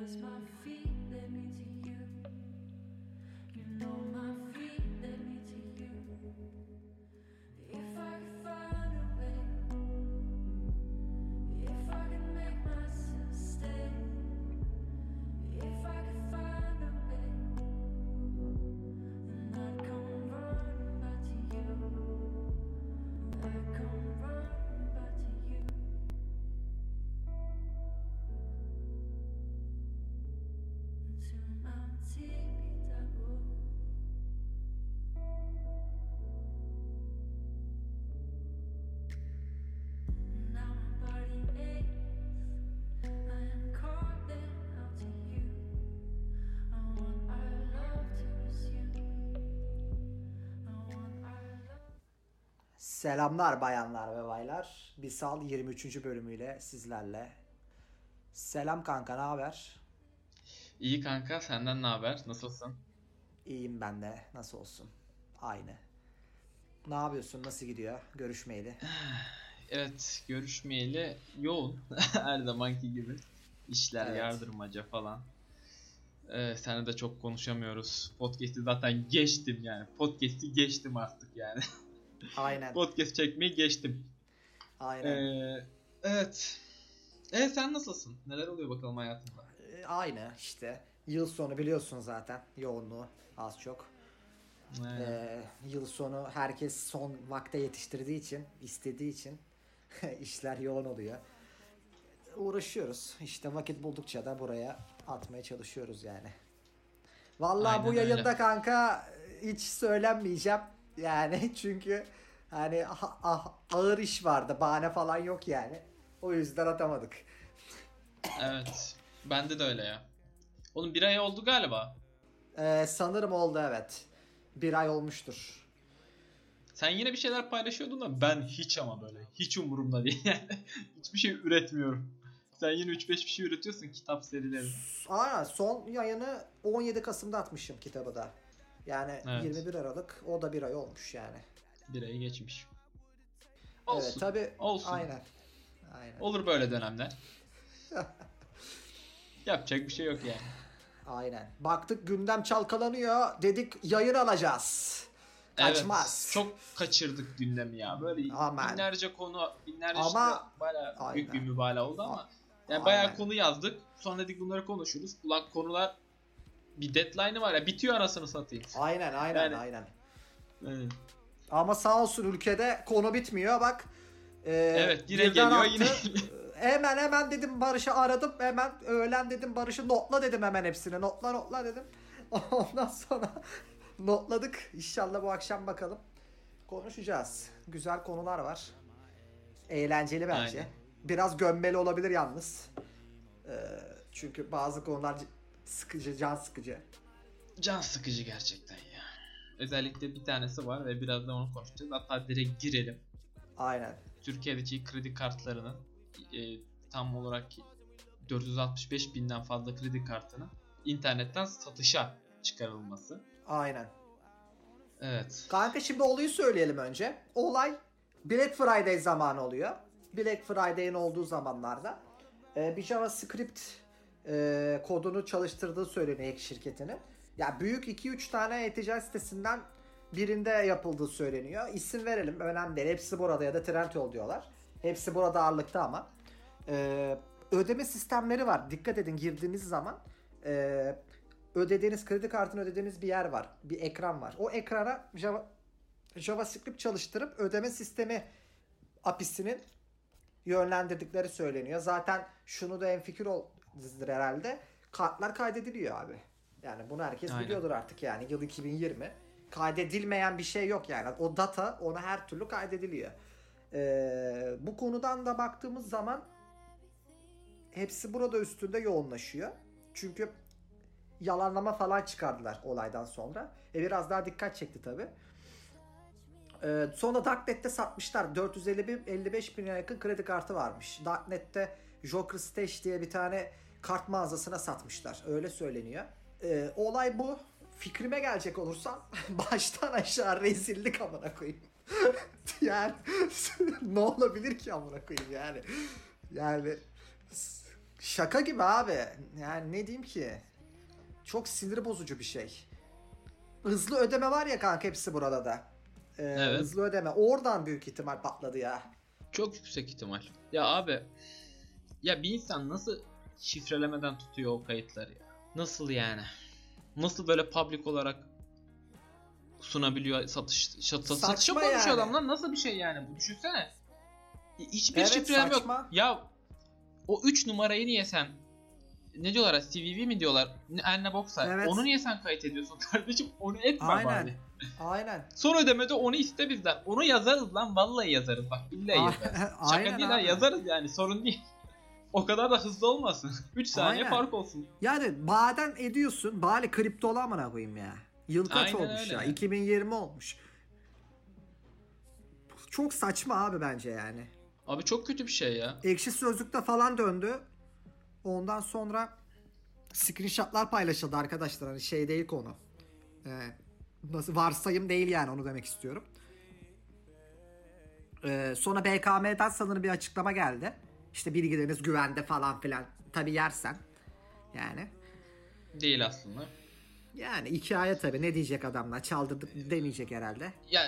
Because my feet Selamlar bayanlar ve baylar. Bisal 23. bölümüyle sizlerle. Selam kanka ne haber? İyi kanka senden ne haber? Nasılsın? İyiyim ben de. Nasıl olsun? Aynı. Ne yapıyorsun? Nasıl gidiyor? Görüşmeyeli. Evet görüşmeyeli yoğun her zamanki gibi. İşler Evet. yardırmaca falan. Ee, seninle de çok konuşamıyoruz. Podcast'i zaten geçtim yani. Podcast'i geçtim artık yani. Aynen. Podcast çekmeyi geçtim. Aynen. Ee, evet. E sen nasılsın? Neler oluyor bakalım hayatında? Ee, Aynı işte. Yıl sonu biliyorsun zaten yoğunluğu az çok. Ee, Ee, yıl sonu herkes son vakte yetiştirdiği için, istediği için işler yoğun oluyor. Uğraşıyoruz. İşte vakit buldukça da buraya atmaya çalışıyoruz yani. Vallahi bu Aynen öyle. yayında kanka hiç söylenmeyeceğim. Yani çünkü hani ah- ah- ağır iş vardı. Bahane falan yok yani. O yüzden atamadık. evet. Bende de öyle ya. Oğlum bir ay oldu galiba. Ee, sanırım oldu evet. Bir ay olmuştur. Sen yine bir şeyler paylaşıyordun da ben hiç ama böyle hiç umurumda değil. Hiçbir şey üretmiyorum. Sen yine 3-5 bir şey üretiyorsun kitap serileri. Aa, son yayını 17 Kasım'da atmışım kitabı da. Yani Evet. 21 Aralık o da bir ay olmuş yani. Bir ayı geçmiş. Evet Olsun. tabi Olsun. aynen. Aynen. Olur böyle dönemler. Yapacak bir şey yok yani. Aynen. Baktık gündem çalkalanıyor. Dedik yayın alacağız. Kaçmaz. Evet, çok kaçırdık gündemi ya. Böyle Aman. binlerce konu, binlerce Ama- işte bayağı büyük bir Aynen. mübalağa oldu ama yani Aynen. bayağı konu yazdık. Sonra dedik bunları konuşuruz. Ulan konular bir deadline'ı var ya bitiyor anasını satayım. Aynen aynen Yani- aynen. Evet. Ama sağ olsun ülkede konu bitmiyor bak. e, Evet, yine geliyor, attı. yine hemen hemen dedim Barış'ı aradım. Hemen öğlen dedim Barış'ı notla dedim hemen hepsini. Notla notla dedim. Ondan sonra notladık. İnşallah bu akşam bakalım. Konuşacağız. Güzel konular var. Eğlenceli bence. Aynen. Biraz gömmeli olabilir yalnız. E, çünkü bazı konular sıkıcı, can sıkıcı. Can sıkıcı gerçekten ya. Özellikle bir tanesi var ve birazdan onu konuşacağız. Hatta direkt girelim. Aynen. Türkiye'deki kredi kartlarının e, tam olarak 465 binden fazla kredi kartının internetten satışa çıkarılması. Aynen. Evet. Kanka şimdi olayı söyleyelim önce. Olay Black Friday zamanı oluyor. Black Friday'in olduğu zamanlarda e, bir JavaScript e, kodunu çalıştırdığı söyleniyor şirketinin. Ya büyük 2-3 tane e-ticaret sitesinden birinde yapıldığı söyleniyor. İsim verelim önemli değil. Hepsi burada ya da Trendyol diyorlar. Hepsi burada ağırlıkta ama. E, ödeme sistemleri var. Dikkat edin girdiğiniz zaman e, ödediğiniz kredi kartını ödediğiniz bir yer var. Bir ekran var. O ekrana Java, JavaScript çalıştırıp ödeme sistemi API'sinin yönlendirdikleri söyleniyor. Zaten şunu da en fikir oldur herhalde. Kartlar kaydediliyor abi. Yani bunu herkes Aynen. biliyordur artık yani yıl 2020. Kaydedilmeyen bir şey yok yani. O data ona her türlü kaydediliyor. Ee, bu konudan da baktığımız zaman hepsi burada üstünde yoğunlaşıyor. Çünkü yalanlama falan çıkardılar olaydan sonra. E biraz daha dikkat çekti tabi. Ee, sonra Darknet'te satmışlar. 451 55 bine yakın kredi kartı varmış. Darknet'te Joker Stash diye bir tane kart mağazasına satmışlar. Öyle söyleniyor. Ee, olay bu. Fikrime gelecek olursam baştan aşağı rezillik amına koyayım. yani ne olabilir ki amına koyayım yani. Yani şaka gibi abi. Yani ne diyeyim ki? Çok sinir bozucu bir şey. Hızlı ödeme var ya kanka hepsi burada da. Ee, Evet. Hızlı ödeme. Oradan büyük ihtimal patladı ya. Çok yüksek ihtimal. Ya abi ya bir insan nasıl şifrelemeden tutuyor o kayıtları ya? Nasıl yani? Nasıl böyle public olarak sunabiliyor satış sat, Saçma satışa konuşuyor yani. adam lan nasıl bir şey yani bu düşünsene. Hiçbir Evet, şifrelem yok. Ya o 3 numarayı niye sen ne diyorlar CVV mi diyorlar? Ne- her ne boksa. Evet. Onu niye sen kayıt ediyorsun kardeşim? Onu etme Aynen. bari. Aynen. Son ödemede onu iste bizden. Onu yazarız lan vallahi yazarız bak billahi yazarız. Şaka Aynen değil ha abi. yazarız yani sorun değil. O kadar da hızlı olmasın. 3 saniye Aynen. fark olsun. Yani baden ediyorsun. Bari kriptolu amına koyayım ya. Yıl kaç Aynen olmuş öyle. ya? 2020 olmuş. Çok saçma abi bence yani. Abi çok kötü bir şey ya. Ekşi Sözlük'te falan döndü. Ondan sonra screenshotlar paylaşıldı arkadaşlar. Hani şey değil konu. Ee, nasıl varsayım değil yani onu demek istiyorum. Ee, sonra BKM'den sanırım bir açıklama geldi. İşte bilgileriniz güvende falan filan. Tabi yersen. Yani. Değil aslında. Yani hikaye tabi ne diyecek adamlar çaldırdık demeyecek herhalde. Ya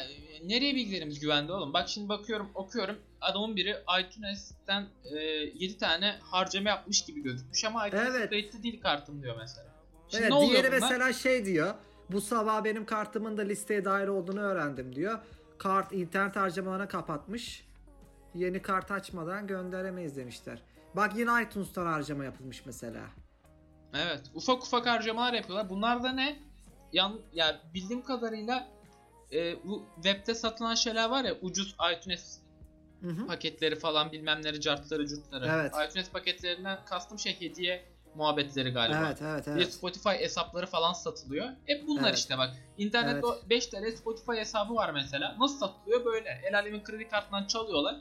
nereye bilgilerimiz güvende oğlum? Bak şimdi bakıyorum okuyorum. Adamın biri iTunes'ten e, 7 tane harcama yapmış gibi gözükmüş ama iTunes Evet. kayıtlı değil kartım diyor mesela. Şimdi Evet, ne oluyor diğeri bunlar? mesela şey diyor. Bu sabah benim kartımın da listeye dahil olduğunu öğrendim diyor. Kart internet harcamalarına kapatmış. Yeni kart açmadan gönderemeyiz demişler. Bak yine iTunes'tan harcama yapılmış mesela. Evet. Ufak ufak harcamalar yapıyorlar. Bunlar da ne? Yan, ya bildiğim kadarıyla e, bu webde satılan şeyler var ya ucuz iTunes Hı hı. paketleri falan bilmem neleri cartları curtları. Evet. iTunes paketlerinden kastım şey hediye muhabbetleri galiba. Evet evet Bir evet. Spotify hesapları falan satılıyor. Hep bunlar Evet. işte bak. İnternette Evet. o 5 TL Spotify hesabı var mesela. Nasıl satılıyor böyle? El alemin kredi kartından çalıyorlar.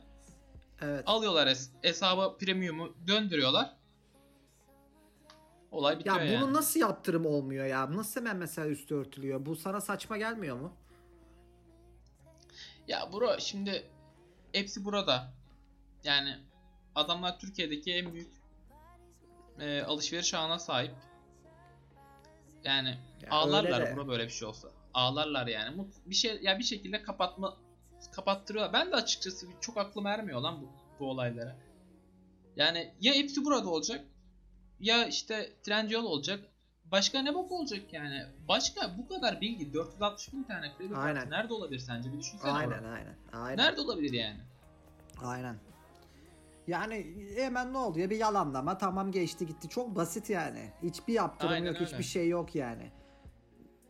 Evet. Alıyorlar es- hesaba premium'u döndürüyorlar. Olay bitiyor Ya yani. bunu nasıl yaptırım olmuyor ya? Nasıl hemen mesela üstü örtülüyor? Bu sana saçma gelmiyor mu? Ya bro şimdi hepsi burada. Yani adamlar Türkiye'deki en büyük e, alışveriş ağına sahip. Yani Ya ağlarlar bro böyle bir şey olsa. Ağlarlar yani. Bir şey ya bir şekilde kapatma kapattırıyorlar. Ben de açıkçası çok aklım ermiyor lan bu, bu olaylara. Yani ya hepsi burada olacak ya işte Trendyol olacak. Başka ne bok olacak yani? Başka bu kadar bilgi 460 bin tane kredi kartı nerede olabilir sence? Bir düşünsene. Aynen aynen. Aynen. Nerede olabilir yani? Aynen. Yani hemen ne oldu ya bir yalanlama tamam geçti gitti çok basit yani. Hiçbir yaptırım Aynen yok öyle. hiçbir şey yok yani.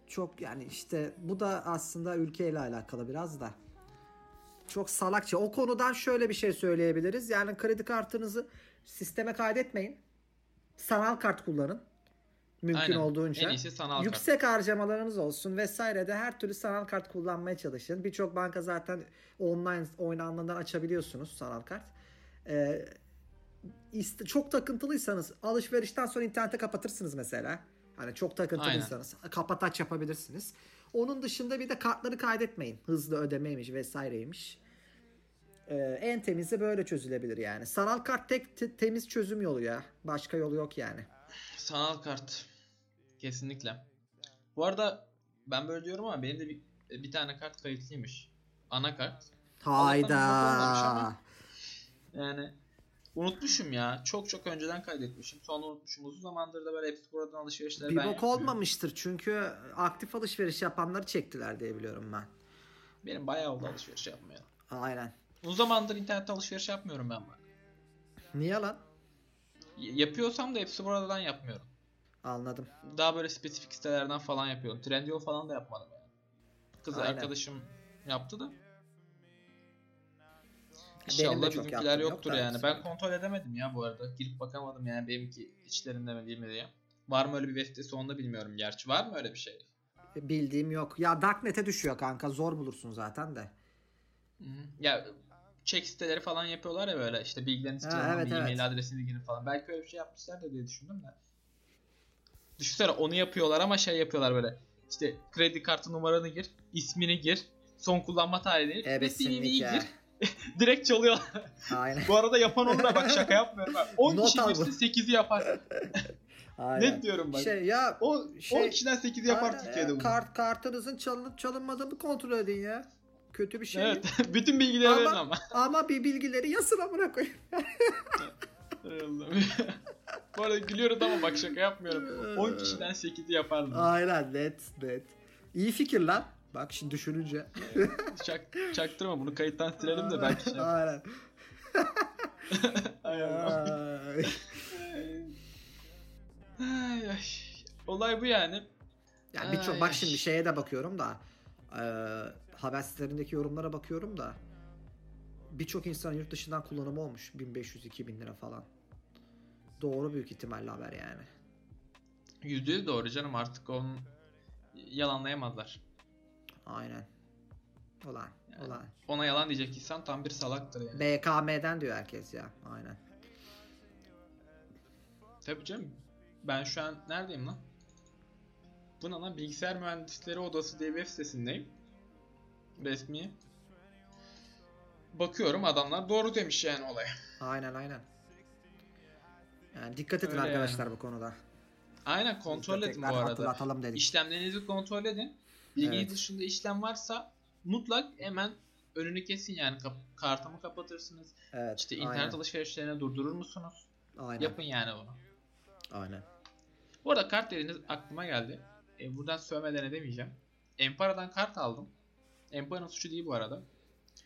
Çok yani işte bu da aslında ülkeyle alakalı biraz da. Çok salakça. O konudan şöyle bir şey söyleyebiliriz. Yani kredi kartınızı sisteme kaydetmeyin. Sanal kart kullanın. Mümkün Aynen. olduğunca. En iyisi sanal kart. Yüksek harcamalarınız olsun vesaire de her türlü sanal kart kullanmaya çalışın. Birçok banka zaten online oynanmadan açabiliyorsunuz sanal kart. Ee, çok takıntılıysanız alışverişten sonra internete kapatırsınız mesela. Hani çok takıntılıysanız kapat aç yapabilirsiniz. Onun dışında bir de kartları kaydetmeyin. Hızlı ödemeymiş vesaireymiş. Ee, en temizi böyle çözülebilir yani. Sanal kart tek te- temiz çözüm yolu ya. Başka yolu yok yani. Sanal kart. Kesinlikle. Bu arada ben böyle diyorum ama benim de bir, bir tane kart kayıtlıymış. Ana kart. Hayda. ama. Yani unutmuşum ya. Çok çok önceden kaydetmişim. Sonra unutmuşum. Uzun zamandır da böyle hepsi buradan alışverişleri Bir ben bok yapmıyorum. olmamıştır çünkü aktif alışveriş yapanları çektiler diye biliyorum ben. Benim bayağı oldu alışveriş yapmaya. Aynen. Uzun zamandır internette alışveriş yapmıyorum ben bak. Niye lan? Y- Yapıyorsam da hepsi buradan yapmıyorum. Anladım. Daha böyle spesifik sitelerden falan yapıyorum. Trendyol falan da yapmadım yani. Kız Aynen. arkadaşım yaptı da. İnşallah bizimkiler yok yoktur yani. Ben kontrol edemedim ya bu arada. Girip bakamadım yani benimki içlerinde mi değil mi diye. Var mı öyle bir web sitesi onu da bilmiyorum gerçi. Var mı öyle bir şey? Bildiğim yok. Ya Darknet'e düşüyor kanka. Zor bulursun zaten de. Ya check siteleri falan yapıyorlar ya böyle işte bilgilerinizi Ha, girin, evet, e-mail evet. adresini girin falan. Belki öyle bir şey yapmışlar da diye düşündüm de. Düşünsene onu yapıyorlar ama şey yapıyorlar böyle. İşte kredi kartı numaranı gir, ismini gir, son kullanma tarihini gir, ve CV'yi gir. Direkt çalıyor. Aynen. Bu arada yapan onu da bak şaka yapmıyorum. ben. 10 Not kişi bu. 8'i yapar. Aynen. Net diyorum bak. Şey ya O şey- 10 kişiden 8'i yapar Aynen Türkiye'de ya, bunu. Kart, kartınızın çalınıp çalınmadığını kontrol edin ya. Kötü bir şey. Evet. Bütün bilgileri verin Ama- ama. Ama bir bilgileri. Hay Allah'ım. Bu arada gülüyoruz ama bak şaka yapmıyorum. 10 kişiden 8'i yapardım. Aynen net net. İyi fikir lan. Bak şimdi düşününce. Çak, çaktırma bunu kayıttan silelim de belki şey. Aynen. Hay Allah. Ay. Ay, ay. Olay bu yani. Yani birçok bak şimdi şeye de bakıyorum da e, haber sitelerindeki yorumlara bakıyorum da birçok insan yurt dışından kullanımı olmuş 1500-2000 lira falan. Doğru büyük ihtimalle haber yani. %100 doğru canım artık onu yalanlayamazlar. Aynen. Ulan Yani. ulan. Ona yalan diyecek insan tam bir salaktır yani. BKM'den diyor herkes ya. Aynen. Tabii canım. Ben şu an neredeyim lan? Bu ne lan? Bilgisayar Mühendisleri Odası diye web sitesindeyim. Resmi. Bakıyorum adamlar doğru demiş yani olaya. Aynen aynen. Yani dikkat edin Öyle arkadaşlar bu konuda. Aynen kontrol edin bu arada. Dedik. İşlemlerinizi kontrol edin. Bilgi Evet. dışında işlem varsa mutlak hemen önünü kesin yani Kap- kartımı kapatırsınız. evet. İşte internet aynen. alışverişlerini durdurur musunuz? Aynen. Yapın yani bunu. Aynen. Bu arada kart dediğiniz aklıma geldi. E, buradan sövmeden edemeyeceğim. Empara'dan kart aldım. Empara'nın suçu değil bu arada.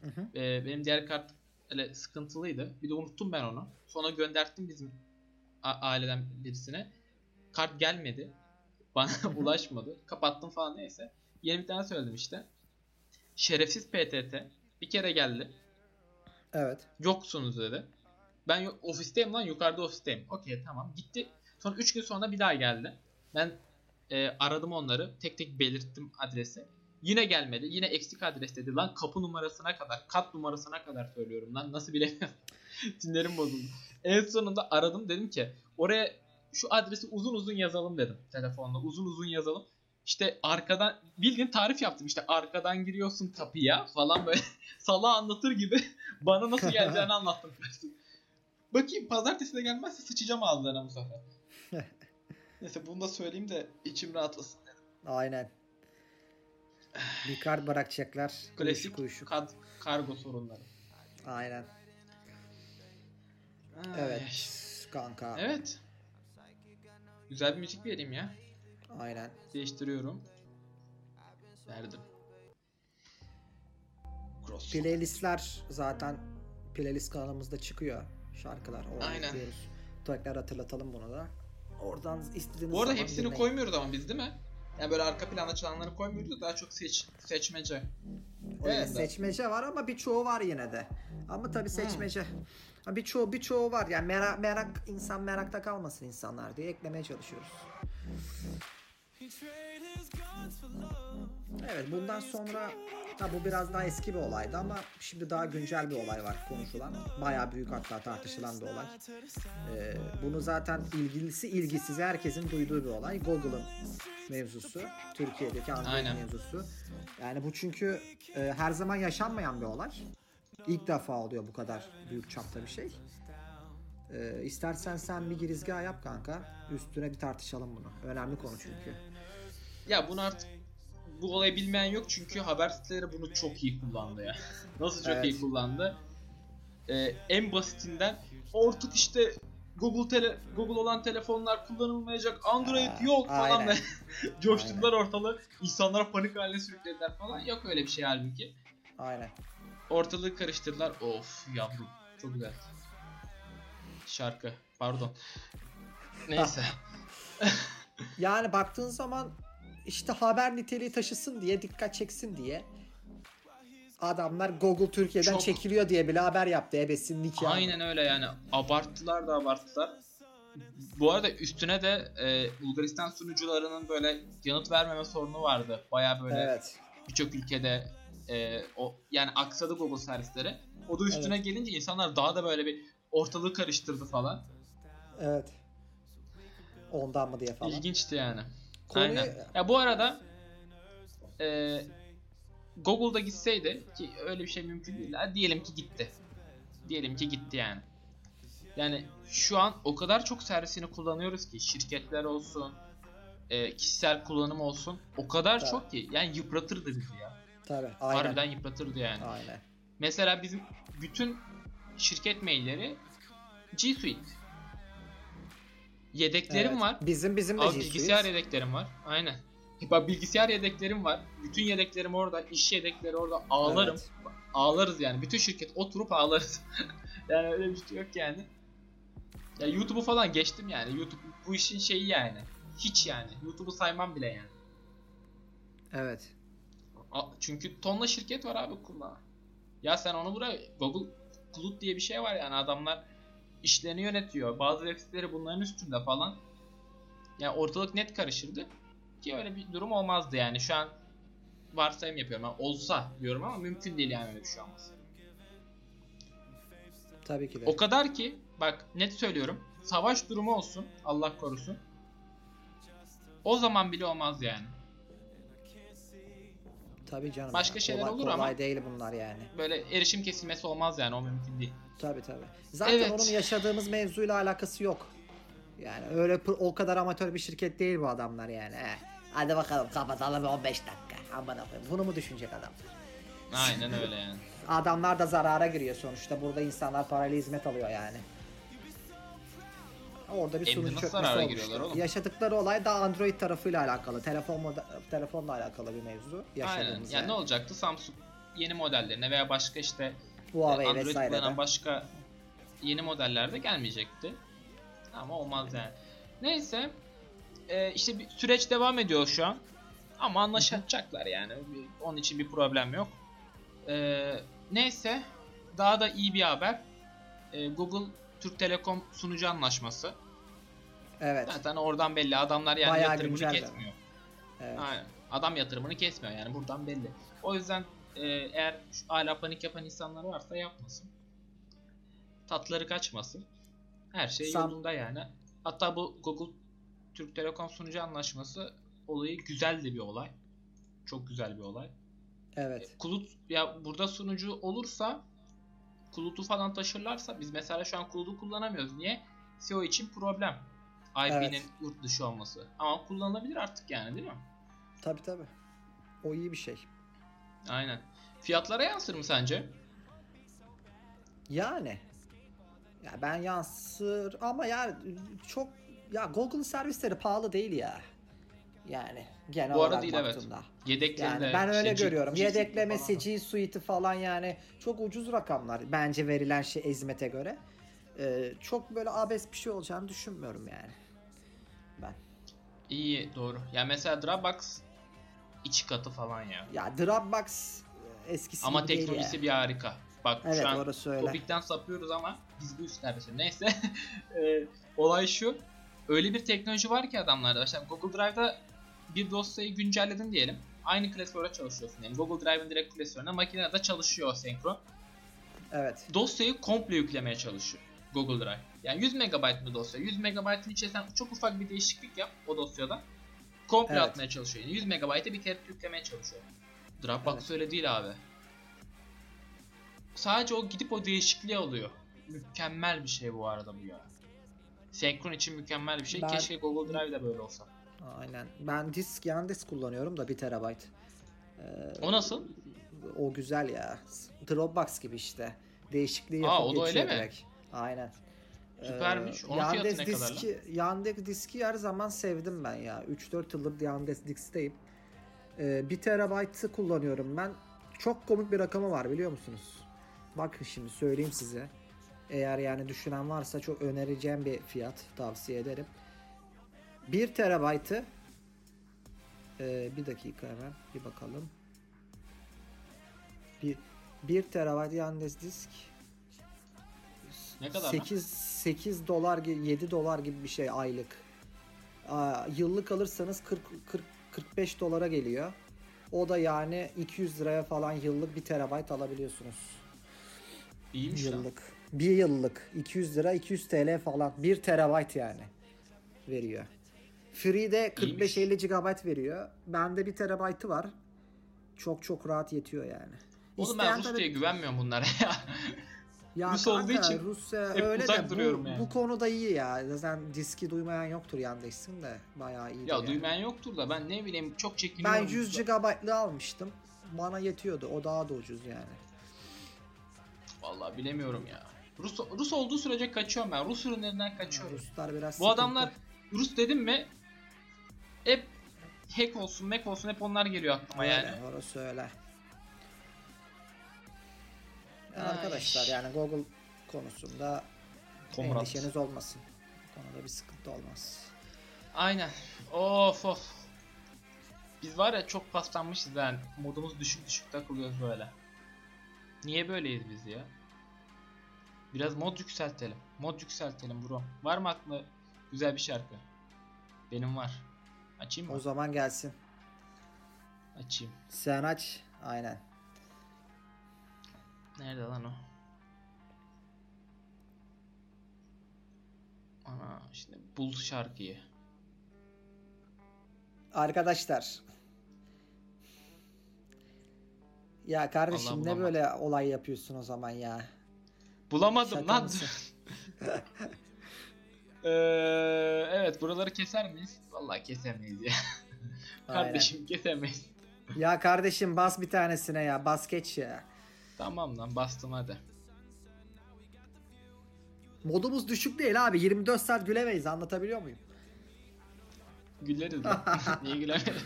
Hı hı. E, benim diğer kart öyle sıkıntılıydı. Bir de unuttum ben onu. Sonra gönderttim bizim aileden birisine. Kart gelmedi. Bana ulaşmadı. Kapattım falan neyse. Yeni bir tane söyledim işte. Şerefsiz PTT. Bir kere geldi. Evet. Yoksunuz dedi. Ben ofisteyim lan yukarıda ofisteyim. Okey tamam gitti. Sonra 3 gün sonra bir daha geldi. Ben e, aradım onları. Tek tek belirttim adresi. Yine gelmedi. Yine eksik adres dedi. Lan kapı numarasına kadar, kat numarasına kadar söylüyorum lan. Nasıl bilemiyorum. Sinirlerim bozuldu. En sonunda aradım dedim ki oraya şu adresi uzun uzun yazalım dedim telefonla. Uzun uzun yazalım. İşte arkadan bildiğin tarif yaptım işte arkadan giriyorsun kapıya falan böyle sala anlatır gibi bana nasıl geleceğini anlattım. Bakayım pazartesi de gelmezse sıçacağım ağızlarına bu sefer. Neyse bunu da söyleyeyim de içim rahatlasın. Aynen. Bir kart bırakacaklar. Klasik Uyuşuk kad- kargo sorunları. Aynen. Ay. Evet. Kanka. Evet. Güzel bir müzik vereyim ya. Aynen. Değiştiriyorum. Verdim. Cross. Playlistler zaten playlist kanalımızda çıkıyor şarkılar. Orada Aynen. ekliyoruz. Tekrar hatırlatalım bunu da. Oradan istediğiniz Bu arada hepsini dinleyin. koymuyoruz ama biz değil mi? Yani böyle arka planda çalanları koymuyoruz da daha çok seç seçmece. Evet, Evet. seçmece var ama birçoğu var yine de. Ama tabii seçmece. Ha, Birçoğu birçoğu var. Yani merak, merak insan merakta kalmasın insanlar diye eklemeye çalışıyoruz. Evet bundan sonra ha, bu biraz daha eski bir olaydı ama şimdi daha güncel bir olay var konuşulan. Bayağı büyük hatta tartışılan bir olay. Ee, bunu zaten ilgilisi ilgisiz herkesin duyduğu bir olay. Google'ın mevzusu. Türkiye'deki Android Aynen. mevzusu. Yani bu çünkü e, her zaman yaşanmayan bir olay. İlk defa oluyor bu kadar büyük çapta bir şey. Ee, istersen sen bir girizgah yap kanka. Üstüne bir tartışalım bunu. Önemli konu çünkü. Ya bunu artık bu olayı bilmeyen yok çünkü haber siteleri bunu çok iyi kullandı ya. Nasıl çok Evet. iyi kullandı? Ee, en basitinden artık işte Google tele Google olan telefonlar kullanılmayacak, Android Aa, yok falan ve coşturdular ortalığı. İnsanlara panik haline sürüklediler falan. Yok öyle bir şey halbuki. Aynen. Ortalığı karıştırdılar. Of yavrum. Çok güzel. Şarkı. Pardon. Neyse. Yani baktığın zaman işte haber niteliği taşısın diye dikkat çeksin diye adamlar Google Türkiye'den Çok- çekiliyor diye bile haber yaptı ebesin nikahı. Aynen öyle yani. Abarttılar da abarttılar. Bu arada üstüne de e, Bulgaristan sunucularının böyle yanıt vermeme sorunu vardı. Baya böyle Evet. birçok ülkede e, o yani aksadı Google servisleri. O da üstüne gelince insanlar daha da böyle bir ortalığı karıştırdı falan. Evet. Ondan mı diye falan. İlginçti yani. Konuyu- Aynen. Ya bu arada e, Google'da gitseydi ki öyle bir şey mümkün değil. Ha, diyelim ki gitti. Diyelim ki gitti yani. Yani şu an o kadar çok servisini kullanıyoruz ki şirketler olsun, e, kişisel kullanım olsun. O kadar Tabii. çok ki yani yıpratırdı bizi ya. Tabii. Aynen. Harbiden yıpratırdı yani. Aynen. Mesela bizim bütün şirket mailleri G Suite. Yedeklerim Evet. var. Bizim bizim de Abi Suite. bilgisayar yedeklerim var. Aynen. Bak bilgisayar yedeklerim var. Bütün yedeklerim orada. iş yedekleri orada. Ağlarım. Evet. Ağlarız yani. Bütün şirket oturup ağlarız. yani öyle bir şey yok yani. Ya YouTube'u falan geçtim yani. YouTube bu işin şeyi yani. Hiç yani. YouTube'u saymam bile yani. Evet. Çünkü tonla şirket var abi kullanan. Ya sen onu buraya Google Cloud diye bir şey var yani adamlar işlerini yönetiyor. Bazı web siteleri bunların üstünde falan. Yani ortalık net karışırdı. Ki öyle bir durum olmazdı yani. Şu an varsayım yapıyorum. Yani olsa diyorum ama mümkün değil yani öyle bir şey olması. Tabii ki de. O kadar ki bak net söylüyorum. Savaş durumu olsun. Allah korusun. O zaman bile olmaz yani. Tabii canım. Başka ya. şeyler kolay, olur kolay ama- değil bunlar yani. Böyle erişim kesilmesi olmaz yani o mümkün değil. Tabii tabii. Zaten Evet. onun yaşadığımız mevzuyla alakası yok. Yani öyle o kadar amatör bir şirket değil bu adamlar yani. He. Hadi bakalım kapatalım 15 dakika. Aman koyayım. Bunu mu düşünecek adam? Aynen öyle yani. Adamlar da zarara giriyor sonuçta. Burada insanlar parayla hizmet alıyor yani. Orada bir nasıl çökmesi olmuştu. giriyorlar oğlum? Yaşadıkları olay da Android tarafıyla alakalı. Telefon telefonla alakalı bir mevzu. Aynen. Yaşadığımız Yani ne olacaktı? Samsung yeni modellerine veya başka işte Huawei Android vesaire kullanan de. başka yeni modellerde gelmeyecekti. Ama olmaz yani. Neyse e, işte bir süreç devam ediyor şu an. Ama anlaşacaklar yani. Onun için bir problem yok. E, neyse daha da iyi bir haber. E, Google Türk Telekom sunucu anlaşması. Evet. Zaten oradan belli. Adamlar yani Bayağı yatırımını güncel de. kesmiyor. evet. Aynen. Adam yatırımını kesmiyor yani buradan belli. O yüzden e, eğer hala panik yapan insanlar varsa yapmasın. Tatları kaçmasın. Her şey Sam- yolunda yani. Hatta bu Google Türk Telekom sunucu anlaşması olayı güzel de bir olay. Çok güzel bir olay. Evet. Kulut ya burada sunucu olursa Kulut'u falan taşırlarsa biz mesela şu an Kulut'u kullanamıyoruz. Niye? SEO için problem. IP'nin Evet. yurt dışı olması. Ama kullanılabilir artık yani değil mi? Tabii tabii. O iyi bir şey. Aynen. Fiyatlara yansır mı sence? Yani. Ya ben yansır ama ya çok ya Google servisleri pahalı değil ya. Yani genel Bu arada olarak değil, evet. baktığında. Yedekleri Yani ben öyle işte görüyorum. G Yedeklemesi. G Suite'i falan yani çok ucuz rakamlar bence verilen şey hizmete göre. Ee, çok böyle abes bir şey olacağını düşünmüyorum yani. Ben. İyi doğru. Ya mesela Dropbox iki katı falan ya. Ya Dropbox e, eskisi Ama gibi değil teknolojisi ya. bir harika. Bak Evet şu an orası öyle. topikten sapıyoruz ama biz bu işlerde şimdi. Neyse. Ee, olay şu. Öyle bir teknoloji var ki adamlarda. Mesela Google Drive'da bir dosyayı güncelledin diyelim. Aynı klasöre çalışıyorsun diyelim. Google Drive'ın direkt klasörüne makinede çalışıyor senkron. Evet. dosyayı komple yüklemeye çalışıyor Google Drive. Yani 100 MB bir dosya. 100 MB'ın içerisinde çok ufak bir değişiklik yap o dosyada. Komple Evet. atmaya çalışıyor. Yani 100 MB'ı bir kere yüklemeye çalışıyor. Dropbox Evet. öyle değil abi. Sadece o gidip o değişikliği alıyor. Mükemmel bir şey bu arada bu ya. Senkron için mükemmel bir şey. Ben- Keşke Google Drive'da böyle olsa. Aynen. Ben disk yan disk kullanıyorum da 1 terabayt. Ee, O nasıl? O güzel ya. Dropbox gibi işte. Değişikliği Aa, yapıp o da öyle geçiyor mi? direkt. Aynen. Süpermiş. Onun Yandex fiyatı ne kadar diski, Yandex diski her zaman sevdim ben ya. 3-4 yıldır Yandex disksteyim. Ee, 1 terabaytı kullanıyorum ben. Çok komik bir rakamı var biliyor musunuz? Bakın şimdi söyleyeyim size. Eğer yani düşünen varsa çok önereceğim bir fiyat tavsiye ederim. 1 terabaytı ee, bir dakika hemen bir bakalım. Bir, 1 terabayt Yandex disk Ne kadar lan? 8 8 dolar gibi 7 dolar gibi bir şey aylık. Aa, yıllık alırsanız 40 40 45 dolara geliyor. O da yani 200 liraya falan yıllık 1 terabayt alabiliyorsunuz. İyiymiş lan. Yıllık. Bir yıllık. 200 lira 200 TL falan. 1 terabayt yani. Veriyor. Free'de 45-50 GB veriyor. Bende 1 terabaytı var. Çok çok rahat yetiyor yani. Oğlum ben İsteyen Rus tabii- diye güvenmiyorum bunlara ya. Ya Rus kanka, olduğu için Rusya hep öyle uzak de duruyorum bu, yani. bu konuda iyi ya. Zaten diski duymayan yoktur Yandex'in de. Bayağı iyi. ya yani. duymayan yoktur da ben ne bileyim çok çekiniyorum. Ben 100 GB'lı almıştım. Bana yetiyordu. O daha da ucuz yani. Vallahi bilemiyorum ya. Rus, Rus olduğu sürece kaçıyorum ben. Rus ürünlerinden kaçıyorum. Ruslar biraz Bu sıkıntı. adamlar Rus dedim mi hep hack olsun, mac olsun hep onlar geliyor aklıma Öyle, yani. Orası öyle. Ay. Arkadaşlar yani Google konusunda Komrat. endişeniz olmasın. Bu konuda bir sıkıntı olmaz. Aynen. Of of. Biz var ya çok paslanmışız yani. Modumuz düşük düşük takılıyoruz böyle. Niye böyleyiz biz ya? Biraz mod yükseltelim. Mod yükseltelim bro. Var mı aklında güzel bir şarkı? Benim var. Açayım mı? O zaman gelsin. Açayım. Sen aç. Aynen. Nerede lan o? Ana şimdi bul şarkıyı. Arkadaşlar. Ya kardeşim Allah ne bulamadım. böyle olay yapıyorsun o zaman ya? Bulamadım Şaka lan. Eee, evet buraları keser miyiz? Vallahi kesemeyiz ya. Kardeşim kesemeyiz. Ya kardeşim bas bir tanesine ya. Bas geç ya. Tamam lan bastım hadi. Modumuz düşük değil abi. 24 saat gülemeyiz. Anlatabiliyor muyum? Güleriz lan. Niye gülemeyiz?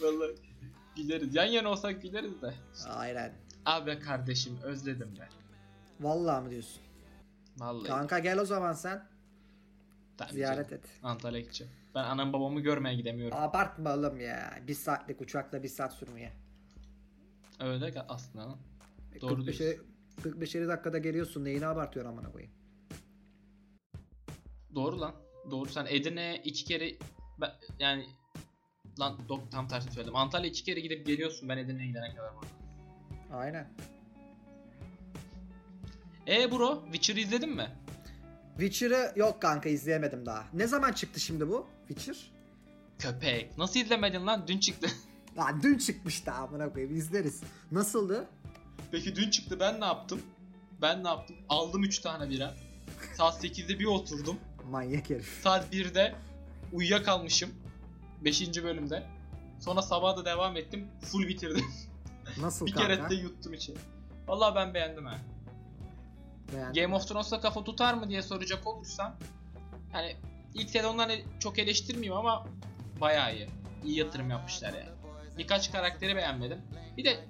Vallahi güleriz. Yan yana olsak güleriz de. Aynen. Abi kardeşim özledim be. Vallahi mı diyorsun? Vallahi. Kanka gel o zaman sen. Tabii Ziyaret canım. et. Antalya gideceğim. Ben anam babamı görmeye gidemiyorum. Abartma oğlum ya. Bir saatlik uçakla bir saat sürmüyor. Öyle aslında. lan. Doğru 45 diyorsun. 45 dakikada geliyorsun. Neyini abartıyorsun amına koyayım? Doğru lan. Doğru sen Edirne'ye iki kere ben, yani lan dok tam tersi söyledim. Antalya iki kere gidip geliyorsun ben Edirne'ye gidene kadar burada. Aynen. E bro Witcher'ı izledin mi? Witcher'ı yok kanka izleyemedim daha. Ne zaman çıktı şimdi bu? Witcher? Köpek. Nasıl izlemedin lan? Dün çıktı. Lan dün çıkmıştı amına koyayım izleriz. Nasıldı? Peki dün çıktı ben ne yaptım? Ben ne yaptım? Aldım 3 tane bira. Saat 8'de bir oturdum. Manyak herif. Saat 1'de uyuyakalmışım. 5. bölümde. Sonra sabah da devam ettim. Full bitirdim. Nasıl bir kanka? kere de yuttum içi. Vallahi ben beğendim ha. Beğendin Game of Thrones'la kafa tutar mı diye soracak olursam hani ilk sezondan çok eleştirmeyeyim ama bayağı iyi. İyi yatırım yapmışlar yani. Birkaç karakteri beğenmedim. Bir de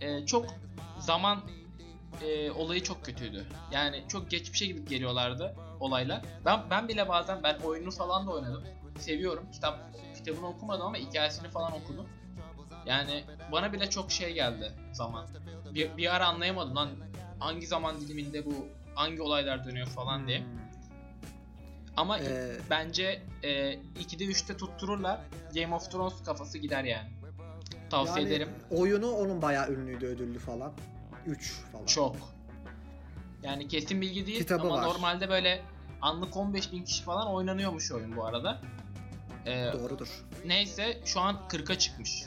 e, çok zaman e, olayı çok kötüydü. Yani çok geçmişe gidip geliyorlardı olaylar. Ben ben bile bazen ben oyunu falan da oynadım. Seviyorum. Kitap kitabını okumadım ama hikayesini falan okudum. Yani bana bile çok şey geldi zaman. Bir, bir ara anlayamadım lan hangi zaman diliminde bu hangi olaylar dönüyor falan diye. Ama Ee, bence e, 2'de 3'te tuttururlar. Game of Thrones kafası gider yani. Tavsiye yani ederim. Oyunu onun bayağı ünlüydü ödüllü falan. 3 falan. Çok. Yani kesin bilgi değil Kitabı ama var. normalde böyle anlık 15 bin kişi falan oynanıyormuş oyun bu arada. Ee, Doğrudur. neyse şu an 40'a çıkmış.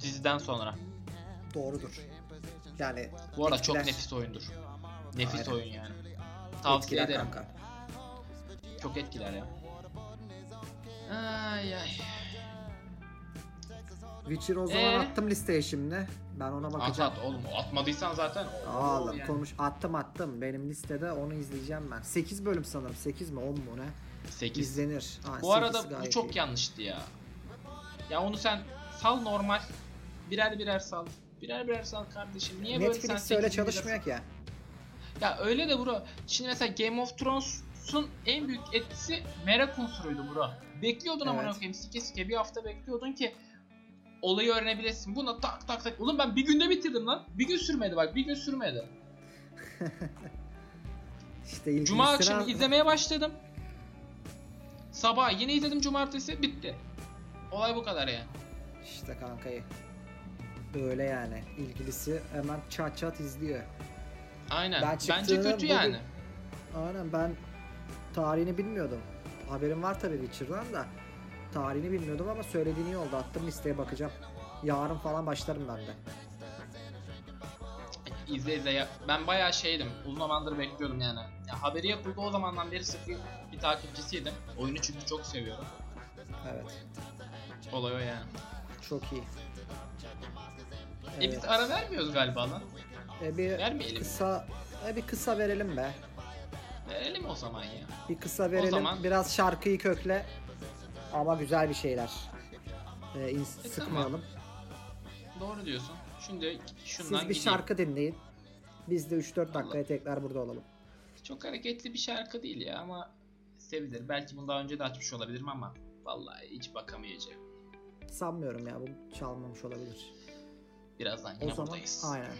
Diziden sonra. Doğrudur. Yani Bu arada çok Etkiler. nefis oyundur. Nefis Aynen. oyun yani. Tavsiye etkiler ederim. kanka. Çok etkiler ya. Ay ay. Witcher o zaman Ee? attım listeye şimdi. Ben ona At bakacağım. at oğlum atmadıysan zaten. Oğlum yani. konuş attım attım. Benim listede onu izleyeceğim ben. 8 bölüm sanırım. 8 mi 10 mu ne? 8. İzlenir. Ha, Bu arada bu çok iyi. yanlıştı ya. Ya onu sen sal normal. Birer birer sal. Birer birer sal kardeşim. Niye böyle sen Netflix öyle çalışmıyor ki ya. öyle de bro. Şimdi mesela Game of Thrones'un en büyük etkisi merak unsuruydu bro. Bekliyordun ama Evet. koyayım sike sike bir hafta bekliyordun ki olayı öğrenebilesin. Buna tak tak tak. Oğlum ben bir günde bitirdim lan. Bir gün sürmedi bak. Bir gün sürmedi. İşte Cuma akşamı izlemeye başladım. Sabah yine izledim cumartesi bitti. Olay bu kadar yani. İşte kankayı. Böyle yani. İlgilisi hemen çat çat izliyor. Aynen. Ben Bence kötü bugün- yani. Aynen ben tarihini bilmiyordum. Haberim var tabii Witcher'dan da. Tarihini bilmiyordum ama söylediğin iyi oldu. Attım listeye bakacağım. Yarın falan başlarım ben de. İzle izle ya. Ben bayağı şeydim. Uzun zamandır bekliyordum yani. Ya, haberi yapıldı o zamandan beri sıkı bir takipçisiydim. Oyunu çünkü çok seviyorum. Evet. Olay o yani. Çok iyi. E biz ara vermiyoruz galiba lan. E, bir Vermeyelim. kısa e, bir kısa verelim be. Verelim o zaman ya. Bir kısa verelim. zaman- Biraz şarkıyı kökle. Ama güzel bir şeyler. E, ins- E, sıkmayalım. Doğru diyorsun. Şimdi şundan Siz bir gideyim. şarkı dinleyin. Biz de 3-4 dakikaya tekrar burada olalım. Çok hareketli bir şarkı değil ya ama sevilir. Belki bunu daha önce de açmış olabilirim ama vallahi hiç bakamayacağım. Sanmıyorum ya bu çalmamış olabilir. Birazdan O yine zaman buradayız. aynen.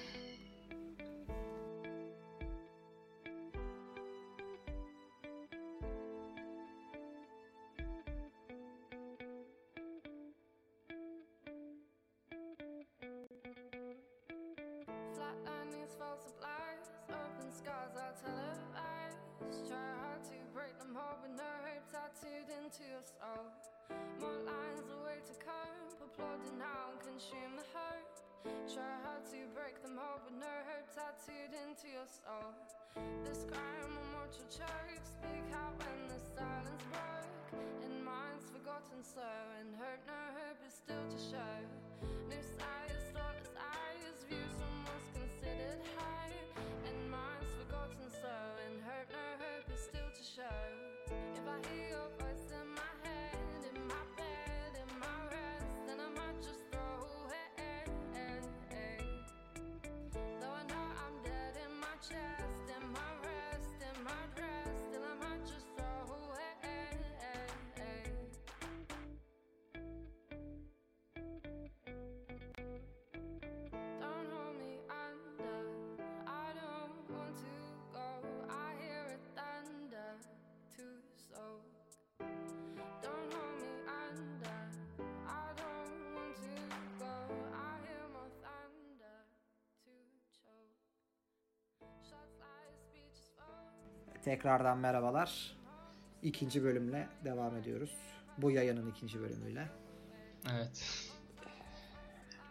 Into your soul. More lines away to cope, applauding now and consume the hope. Try hard to break them all, but no hope tattooed into your soul. This crime will your choke, speak out when the silence broke. In minds forgotten so, and hope no hope is still to show. New sights, thoughtless eyes, views from what's considered high. And minds forgotten so, and hope no hope is still to show. If I Tekrardan merhabalar. İkinci bölümle devam ediyoruz. Bu yayının ikinci bölümüyle. Evet.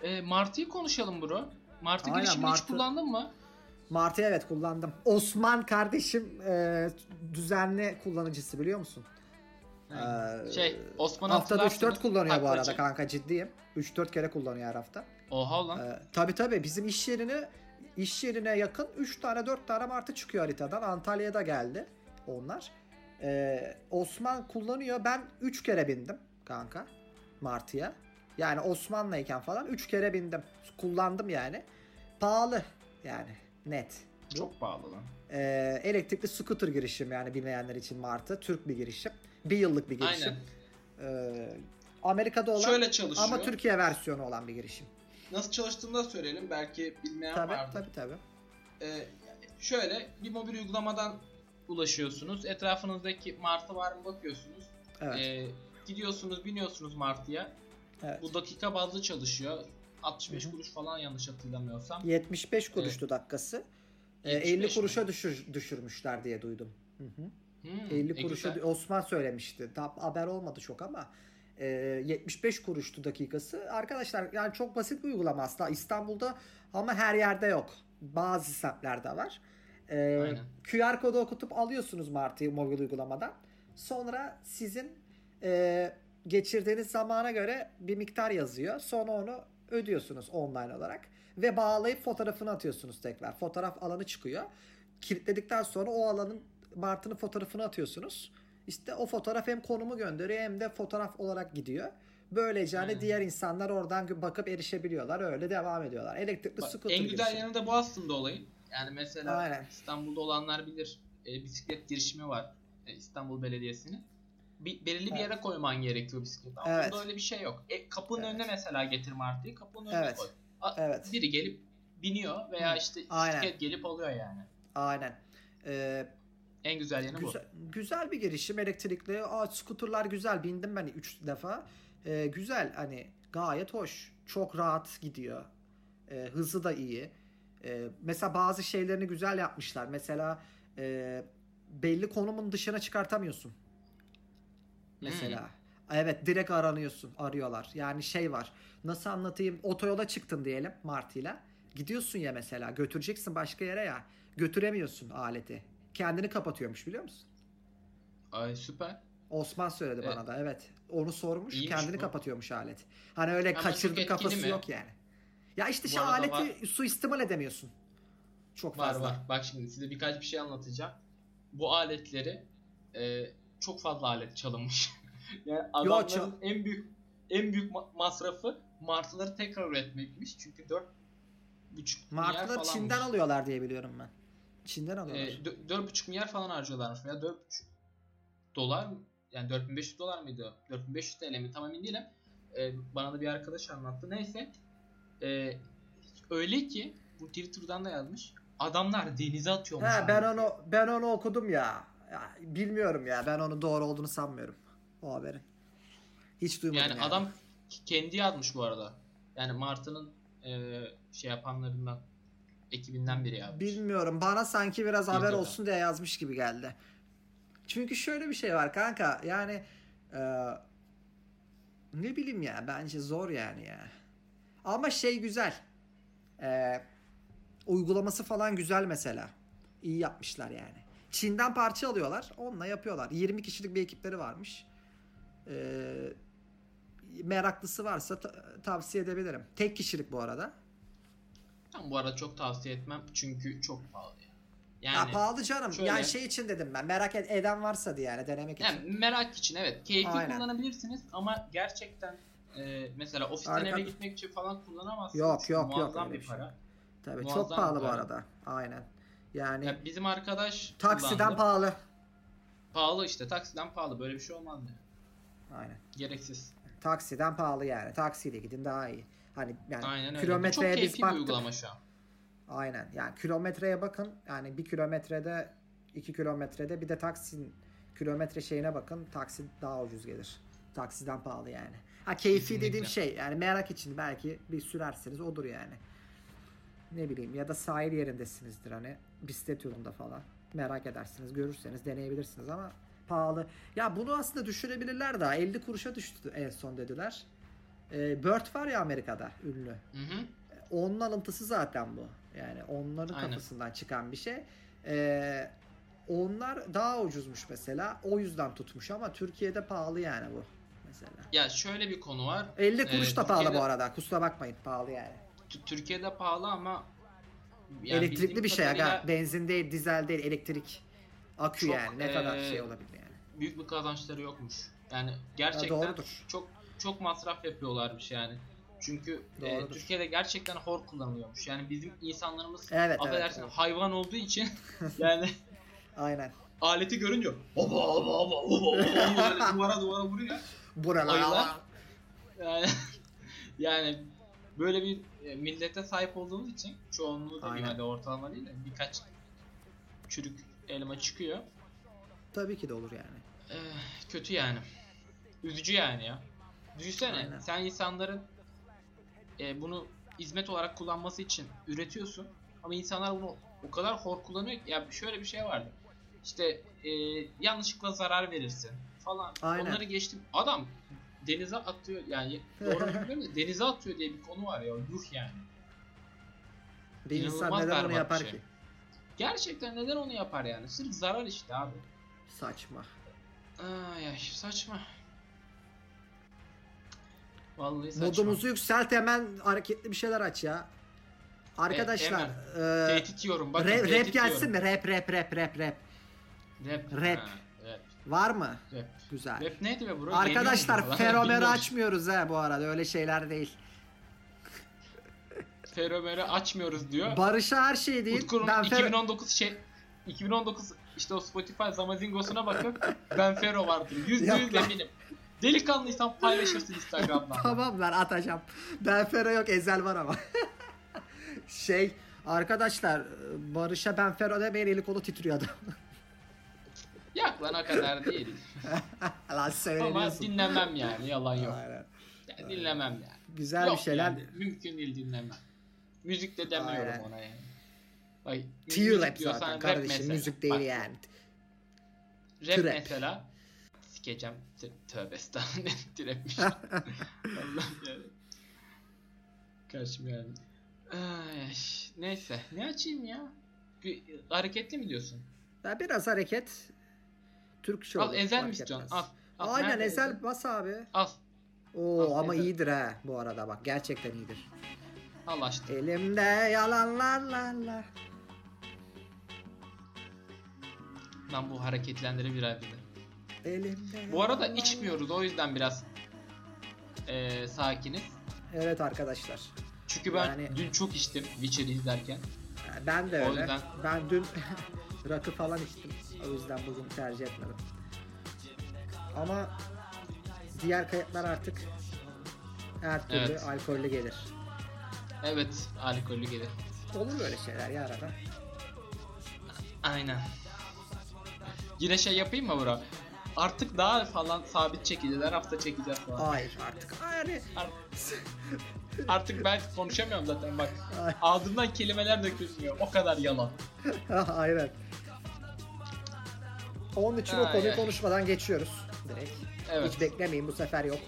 E, Martı'yı konuşalım bro. Martı Aynen, girişimini hiç Martı- kullandın mı? Martı evet kullandım. Osman kardeşim e, düzenli kullanıcısı biliyor musun? Ee, Şey, Osman'ı Haftada hatırlarsınız. 3-4 kullanıyor bu arada kanka ciddiyim. 3-4 kere kullanıyor her hafta. Oha lan. Ee, tabii tabii bizim iş yerine iş yerine yakın 3 tane 4 tane martı çıkıyor haritadan. Antalya'da geldi onlar. Ee, Osman kullanıyor. Ben 3 kere bindim kanka martıya. Yani Osman'layken falan 3 kere bindim. Kullandım yani. Pahalı yani net. Çok pahalı lan. Ee, elektrikli scooter girişim yani bilmeyenler için Martı. Türk bir girişim. Bir yıllık bir girişim. Aynen. Ee, Amerika'da olan Şöyle çalışıyor. ama Türkiye versiyonu olan bir girişim. Nasıl çalıştığını da söyleyelim. Belki bilmeyen Tabii vardır. tabii tabii. Ee, şöyle bir mobil uygulamadan ulaşıyorsunuz. Etrafınızdaki martı var mı bakıyorsunuz. Evet. Ee, gidiyorsunuz, biniyorsunuz martıya. evet. Bu dakika bazlı çalışıyor. 65 kuruş falan yanlış hatırlamıyorsam. 75 kuruştu dakikası. Ee, 75 50 mi? kuruşa düşür, düşürmüşler diye duydum. Hı hı. Hmm, 50 e, kuruşa güzel. Osman söylemişti. Daha haber olmadı çok ama e, 75 kuruştu dakikası. Arkadaşlar yani çok basit bir uygulama aslında. İstanbul'da ama her yerde yok. Bazı semtlerde var. E, Aynen. QR kodu okutup alıyorsunuz Martı'yı mobil uygulamadan. Sonra sizin e, geçirdiğiniz zamana göre bir miktar yazıyor. Sonra onu ödüyorsunuz online olarak ve bağlayıp fotoğrafını atıyorsunuz tekrar. Fotoğraf alanı çıkıyor. Kilitledikten sonra o alanın Martı'nın fotoğrafını atıyorsunuz. İşte o fotoğraf hem konumu gönderiyor hem de fotoğraf olarak gidiyor. Böylece hani Aynen. diğer insanlar oradan bakıp erişebiliyorlar. Öyle devam ediyorlar. Elektrikli Bak, scooter en güzel girişimi. yanı da bu aslında olayın. Yani mesela Aynen. İstanbul'da olanlar bilir. E, bisiklet girişimi var. E, İstanbul Belediyesi'nin. Bir, belirli bir Evet. yere koyman gerekiyor bisikleti. Ama Evet. burada öyle bir şey yok. E, kapının Evet. önüne mesela getir martıyı. Kapının önüne Evet. koy. A- Evet. Biri gelip biniyor veya işte Aynen. bisiklet gelip alıyor yani. Aynen. Ee, En güzel yanı güzel, güzel bir girişim elektrikli. Aa, skuterlar güzel. Bindim ben 3 defa. Ee, güzel hani gayet hoş. Çok rahat gidiyor. E, hızı da iyi. E, mesela bazı şeylerini güzel yapmışlar. Mesela e, belli konumun dışına çıkartamıyorsun. Mesela. Evet direkt aranıyorsun. Arıyorlar. Yani şey var. Nasıl anlatayım? Otoyola çıktın diyelim Martı'yla. Gidiyorsun ya mesela. Götüreceksin başka yere ya. Götüremiyorsun aleti. Kendini kapatıyormuş biliyor musun? Ay süper. Osman söyledi Evet. bana da evet. Onu sormuş İyiymiş kendini bu. kapatıyormuş alet. Hani öyle Ama kaçırdı kafası mi? yok yani. Ya işte Bu şey aleti suistimal edemiyorsun. Çok Var fazla. var. Bak şimdi size birkaç bir şey anlatacağım. Bu aletleri e, çok fazla alet çalınmış. yani adamların çal- en büyük en büyük ma- masrafı martıları tekrar üretmekmiş. Çünkü 4 buçuk Martıları. Çin'den alıyorlar diye biliyorum ben. Çin'den alıyorlar. E, dö- 4,5 milyar falan harcıyorlarmış veya 4,5 dolar? Yani 4500 dolar mıydı? 4500 TL mi? Tam emin değilim. E, bana da bir arkadaş anlattı. Neyse. E, öyle ki bu Twitter'dan da yazmış. Adamlar denize atıyormuş. He, ben onu ben onu okudum ya. ya. Bilmiyorum ya. Ben onu doğru olduğunu sanmıyorum. O haberin. Hiç duymadım Yani yani. adam kendi yazmış bu arada. Yani Martı'nın e, şey yapanlarından ekibinden biri yazmış. Bilmiyorum. Bana sanki biraz haber olsun diye yazmış gibi geldi. Çünkü şöyle bir şey var kanka. Yani e, ne bileyim ya. Bence zor yani ya. Ama şey güzel. E, uygulaması falan güzel mesela. İyi yapmışlar yani. Çin'den parça alıyorlar. Onunla yapıyorlar. 20 kişilik bir ekipleri varmış. E, meraklısı varsa ta- tavsiye edebilirim. Tek kişilik bu arada. Ben bu arada çok tavsiye etmem çünkü çok pahalı ya. Ya Yani, pahalı canım. şöyle- Yani şey için dedim ben. Merak ed- eden varsa diye yani denemek için. yani merak için evet keyifli Aynen. kullanabilirsiniz ama gerçekten e, mesela ofisten Arka- eve gitmek için falan kullanamazsınız. Yok, yok, yok muazzam bir şey. para. Tabii muazzam çok pahalı bu arada. Aynen. Yani Ya bizim arkadaş taksiden kullandı. pahalı. pahalı işte taksiden pahalı böyle bir şey olmaz mı? Aynen. Gereksiz. Taksiden pahalı yani. Taksiyle gidin daha iyi. Hani yani Aynen öyle. Çok kilometreye biz keyifli bir baktık. uygulama şu an. Aynen. Yani kilometreye bakın. Yani bir kilometrede iki kilometrede bir de taksin kilometre şeyine bakın. Taksi daha ucuz gelir. Taksiden pahalı yani. Ha keyfi Kesinlikle. dediğim şey yani merak için belki bir sürerseniz odur yani. Ne bileyim ya da sahil yerindesinizdir hani bisiklet yolunda falan. Merak edersiniz, görürseniz deneyebilirsiniz ama pahalı. Ya bunu aslında düşürebilirler daha. 50 kuruşa düştü en son dediler. Ee, Bird var ya Amerika'da ünlü. Hı hı. Onun alıntısı zaten bu. Yani onların Aynen. kafasından çıkan bir şey. Ee, onlar daha ucuzmuş mesela. O yüzden tutmuş ama Türkiye'de pahalı yani bu mesela. Ya şöyle bir konu var. 50 kuruş Ee, da pahalı bu Türkiye'de- arada. Kusura bakmayın pahalı yani. Türkiye'de pahalı ama yani Elektrikli bir şey aga. Benzin değil, dizel değil, elektrik. Akü Çok, yani. Ne kadar ee, şey olabilir yani. büyük bir kazançları yokmuş. Yani Ya gerçekten doğrudur. çok çok masraf yapıyorlarmış yani. Çünkü e, Doğrudur. Türkiye'de gerçekten hor kullanılıyormuş. Yani bizim insanlarımız Evet, evet, affedersin evet. hayvan olduğu için yani Aynen. aleti görünce oba oba böyle duvara duvara vuruyor. Buralar. Ayılar. Yani yani böyle bir e, millete sahip olduğumuz için çoğunluğu demeyeyim Aynen. hadi ortalama değil de birkaç çürük elma çıkıyor. Tabii ki de olur yani. Eh, kötü yani. Üzücü yani ya. Düşünsene Aynen. sen insanların e, bunu hizmet olarak kullanması için üretiyorsun ama insanlar bunu o kadar hor kullanıyor ki ya şöyle bir şey vardı. İşte e, yanlışlıkla zarar verirsin falan. Aynen. Onları geçtim. Adam denize atıyor yani doğru bilmiyorum da denize atıyor diye bir konu var ya yuh yani. Bir insan İnanılmaz neden onu yapar şey. ki? Gerçekten neden onu yapar yani? Sırf zarar işte abi. Saçma. Ay ay saçma. Vallahi saçma. Modumuzu yükselt hemen hareketli bir şeyler aç ya. Arkadaşlar hemen. e, Tehdit yiyorum bakın. rap, rap gelsin mi? Rap rap rap rap rap. Rap. Rap. Ha, rap. Var mı? Rap. Güzel. Rap neydi be bro? Arkadaşlar feromeri açmıyoruz ha bu arada öyle şeyler değil. Feromeri açmıyoruz diyor. Barış'a her şey değil. Utku'nun Ben fer- 2019 şey 2019 işte o Spotify Zamazingos'una bakıp ben Fero vardır. Yüzde yüz eminim. Delikanlıysan paylaşırsın Instagram'dan. tamam lan atacağım. Ben Fero yok Ezel var ama. şey arkadaşlar Barış'a ben Fero demeyin eli kolu titriyor adam. Yak lan o kadar değil. lan Ama söyleniyorsun. dinlemem yani yalan yok. Aynen. Yani dinlemem yani. Güzel Yok bir şeyler. yani, mümkün değil dinlemem. Müzik de demiyorum Aynen. ona yani. Ay, T-Rap zaten kardeşim mesela. müzik değil Bak, yani. Rap Trap. mesela. Sikeceğim. Tövbe estağfurullah. Trapmiş. Allah'ım yani. Karşım yani. Ay, neyse. Ne açayım ya? Bir, hareketli mi diyorsun? Ya biraz hareket. Türkçe al olur, ezel mi istiyorsun? Al. al. Aynen ezel bas abi. Al. Oo Al, ama Ezel. iyidir ha bu arada bak gerçekten iyidir. Al açtım. Elimde yalanlarla. Lan bu hareketlendirir bir abi. Bu arada içmiyoruz o yüzden biraz eee sakiniz. Evet arkadaşlar. Çünkü ben Yani- dün çok içtim Witcher'ı izlerken. Ben de O öyle. yüzden- Ben dün rakı falan içtim. O yüzden bugün tercih etmedim. Ama diğer kayıtlar artık her türlü Evet. alkollü gelir. Evet, alkollü gelir. Olur böyle şeyler ya arada. Aynen. Yine şey yapayım mı bro? Artık daha falan sabit çekeceğiz. Her hafta çekeceğiz falan. Hayır artık. Yani Artık ben konuşamıyorum zaten bak. Ay. Ağzımdan kelimeler dökülmüyor. O kadar yalan. aynen. Onun için o Ay, konuyu ay. konuşmadan geçiyoruz. Direkt. Evet. Hiç beklemeyin bu sefer yok.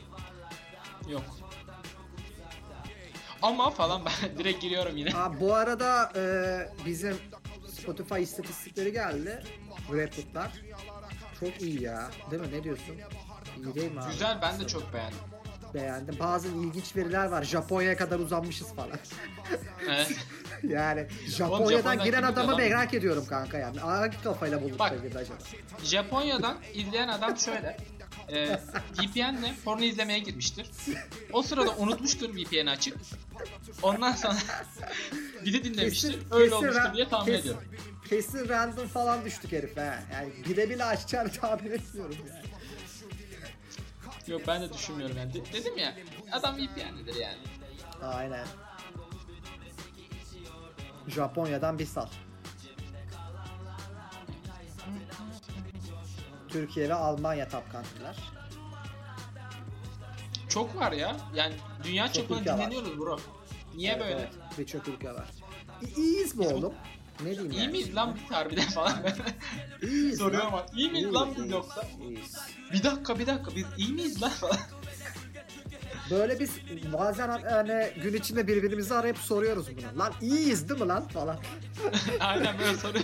Yok. Ama falan ben direkt giriyorum yine. Aa, bu arada e, bizim Spotify istatistikleri geldi. Rapid'lar. Çok iyi ya. Değil mi? Ne diyorsun? İyi değil mi abi? Güzel ben de çok beğendim. Beğendim. Bazı ilginç veriler var. Japonya'ya kadar uzanmışız falan. Evet. yani Japonya'dan Japonya'dan giren kim adamı gidiyor lan? merak ediyorum kanka yani. Hangi kafayla bulduk Bak. da girdi acaba? Japonya'dan izleyen adam şöyle. E, VPN'le porno izlemeye girmiştir. O sırada unutmuştur VPN açık. Ondan sonra de dinlemiştir. Öyle olmuştur ra- diye tahmin kesin- ediyorum. Kesin random falan düştük herif ha. Yani bile bile açacağını tahmin etmiyorum yani. Yok ben de düşünmüyorum yani. De- dedim ya adam VPN'lidir yani. Aynen. Japonya'dan bir sal. Türkiye ve Almanya top country'ler. Çok var ya. Yani dünya Çok çapında dinleniyoruz bro. Niye Evet, böyle? evet. Birçok ülke var. İ- İyiyiz bu- oğlum? Ne diyeyim İyi yani? miyiz lan biz harbiden falan. İyiyiz Soruyor lan. ama iyi miyiz İyiyiz, lan biz iyiyiz, yoksa? iyiyiz. Bir dakika bir dakika biz iyi miyiz lan falan. Böyle biz bazen hani gün içinde birbirimizi arayıp soruyoruz bunu. Lan iyiyiz değil mi lan falan. Aynen böyle soruyor.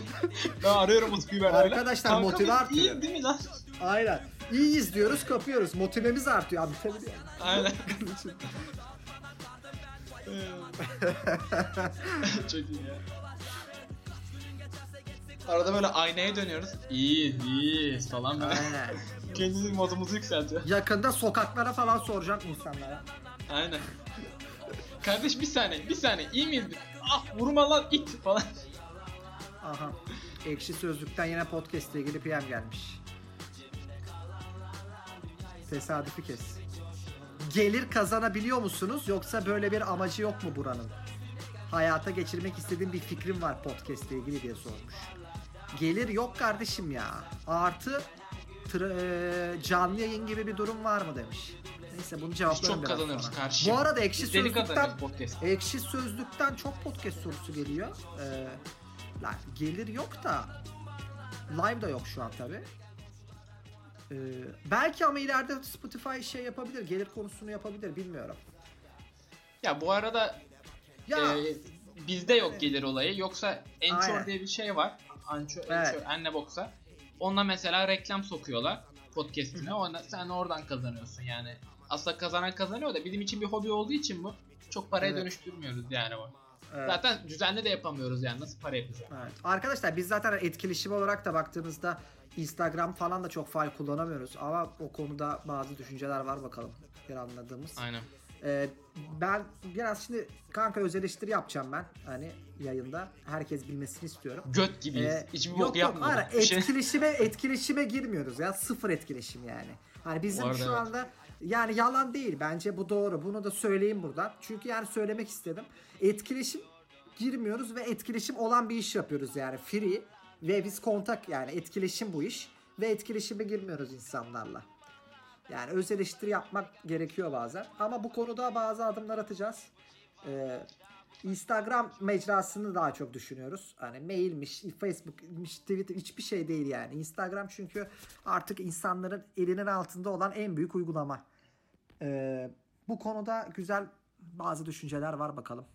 Ben arıyorum Utku'yu ben öyle. Arkadaşlar, Kanka motive artıyor. İyiyiz değil mi lan? Aynen. İyiyiz diyoruz kapıyoruz. Motivemiz artıyor abi. Tabii. Aynen. Çok iyi ya. Arada böyle aynaya dönüyoruz. İyiyiz, iyiyiz falan böyle. Aynen. Kendimizi modumuzu yükseltiyor. Yakında sokaklara falan soracağım insanlara. Aynen. Kardeş bir saniye, bir saniye. iyi miyiz? Ah vurma lan it falan. Aha. Ekşi Sözlük'ten yine podcast ile ilgili PM gelmiş. Tesadüfi kes. Gelir kazanabiliyor musunuz yoksa böyle bir amacı yok mu buranın? Hayata geçirmek istediğim bir fikrim var podcast ile ilgili diye sormuş. Gelir yok kardeşim ya. Artı tra- e, canlı yayın gibi bir durum var mı demiş. Neyse bunu Biz cevaplarım çok biraz kazanıyoruz sonra. karşı. Bu arada Ekşi Biz deli Sözlük'ten. Ekşi Sözlük'ten çok podcast sorusu geliyor. Ee, lan gelir yok da live da yok şu an tabi. belki ama ileride Spotify şey yapabilir, gelir konusunu yapabilir bilmiyorum. Ya bu arada Ya e, bizde yok gelir olayı. Yoksa Anchor Aynen. diye bir şey var. Anchor, Evet. Anchor, Annebox'a. Ona mesela reklam sokuyorlar podcast'ine. Ona, sen oradan kazanıyorsun yani. Aslında kazanan kazanıyor da bizim için bir hobi olduğu için bu çok paraya Evet. dönüştürmüyoruz yani bu. evet, Zaten düzenli de yapamıyoruz yani nasıl para yapacağız? evet. Arkadaşlar biz zaten etkileşim olarak da baktığınızda Instagram falan da çok faal kullanamıyoruz ama o konuda bazı düşünceler var bakalım bir anladığımız. Aynen. Ee, ben biraz şimdi kanka öz eleştiri yapacağım ben hani yayında herkes bilmesini istiyorum. Göt gibiyiz. Ee, Hiçbir yok bok yok hayır, şey- etkileşime etkileşime girmiyoruz ya sıfır etkileşim yani. Hani bizim arada şu evet. anda yani yalan değil bence bu doğru bunu da söyleyeyim buradan. Çünkü yani söylemek istedim. Etkileşim girmiyoruz ve etkileşim olan bir iş yapıyoruz yani free ve biz kontak yani etkileşim bu iş ve etkileşime girmiyoruz insanlarla. Yani öz eleştiri yapmak gerekiyor bazen ama bu konuda bazı adımlar atacağız. Ee, Instagram mecrasını daha çok düşünüyoruz. Hani mailmiş, Facebook'miş, Twitter hiçbir şey değil yani. Instagram çünkü artık insanların elinin altında olan en büyük uygulama. Ee, bu konuda güzel bazı düşünceler var bakalım.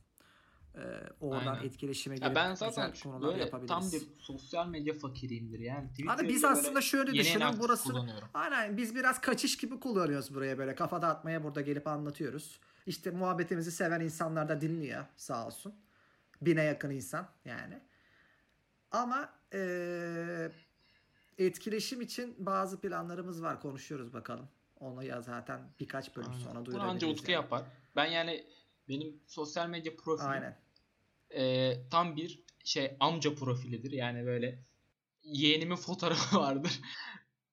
Ee, oradan Aynen. etkileşime Ya girip ben zaten güzel böyle yapabiliriz. tam bir sosyal medya fakiriyimdir yani. Hani biz aslında şöyle düşünün burası aynen biz biraz kaçış gibi kullanıyoruz buraya böyle kafa dağıtmaya burada gelip anlatıyoruz. İşte muhabbetimizi seven insanlar da dinliyor sağ olsun. Bine yakın insan yani. Ama eee, etkileşim için bazı planlarımız var konuşuyoruz bakalım. Onu ya zaten birkaç bölüm Aynen. sonra Bunu duyurabiliriz. anca Utku yani. yapar. Ben yani benim sosyal medya profilim Aynen. E, tam bir şey amca profilidir. Yani böyle yeğenimin fotoğrafı vardır.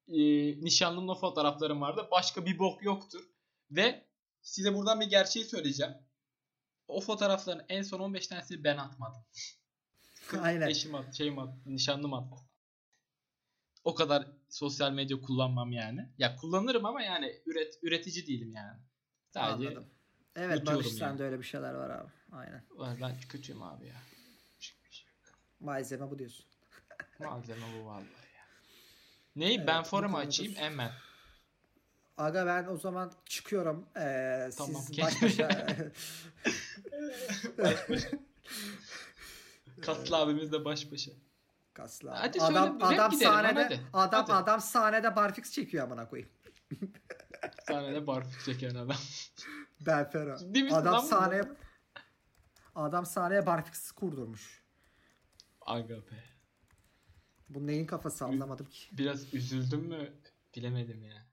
E, nişanlımla fotoğraflarım vardır. Başka bir bok yoktur. Ve size buradan bir gerçeği söyleyeceğim. O fotoğrafların en son 15 tanesini ben atmadım. Aynen. Eşim attı, şeyim attı, nişanlım attı. O kadar sosyal medya kullanmam yani. Ya kullanırım ama yani üret üretici değilim yani. Sadece Anladım. Evet Barış yani. sende öyle bir şeyler var abi. Aynen. Ben kötüyüm abi ya. Malzeme bu diyorsun. Malzeme bu vallahi ya. Neyi? Evet, ben forum açayım hemen. Aga ben o zaman çıkıyorum. Ee, Tamam, siz baş başa Kaslı abimiz de baş başa. kaslı. Hadi adam söyle, rap adam gidelim sahnede hadi. adam Hadi. adam sahnede barfix çekiyor amına koyayım. Bir tane de barfik çeken adam. Ben Fero. Ciddi misin Adam lan bu? sahneye Adam sahneye barfix kurdurmuş. Aga be. Bu neyin kafası anlamadım ki. Biraz üzüldüm mü bilemedim ya.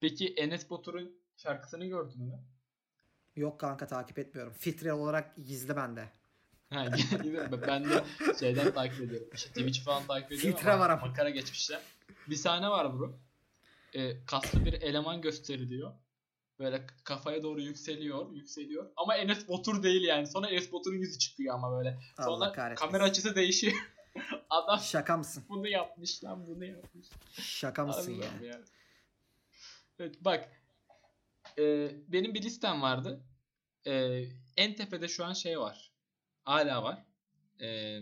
Peki Enes Batur'un şarkısını gördün mü? Yok kanka takip etmiyorum. Fitre olarak gizli bende. Ha, ben de şeyden takip ediyorum. İşte Twitch falan takip ediyorum Filtre ama var ama. makara geçmişler. Bir sahne var bro. Ee, kaslı bir eleman gösteriliyor. Böyle kafaya doğru yükseliyor, yükseliyor. Ama Enes Batur değil yani. Sonra Enes Batur'un yüzü çıkıyor ama böyle. Sonra Allah kahretsin. kamera açısı değişiyor. Adam Şaka mısın? bunu yapmış lan bunu yapmış. Şaka mısın ya? Allah'ım ya. Evet bak. Ee, benim bir listem vardı. Ee, en tepede şu an şey var. Hala var. Ee,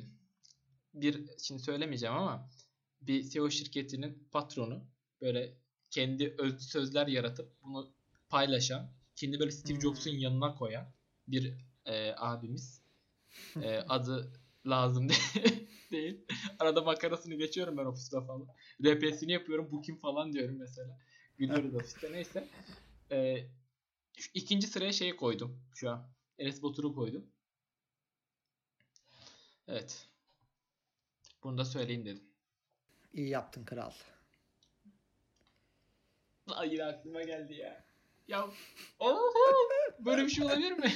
bir şimdi söylemeyeceğim ama bir SEO şirketinin patronu böyle kendi özlü sözler yaratıp bunu paylaşan, kendi böyle Steve Hmm. Jobs'un yanına koyan bir e, abimiz. E, adı lazım değil. Arada makarasını geçiyorum ben ofiste falan. RP'sini yapıyorum. Bu kim falan diyorum mesela. Gülüyoruz ofiste. Neyse. Ee, şu ikinci sıraya şeyi koydum şu an. Enes Batur'u koydum. Evet. Bunu da söyleyeyim dedim. İyi yaptın kral. Yine aklıma geldi ya. Ya oho, böyle bir şey olabilir mi?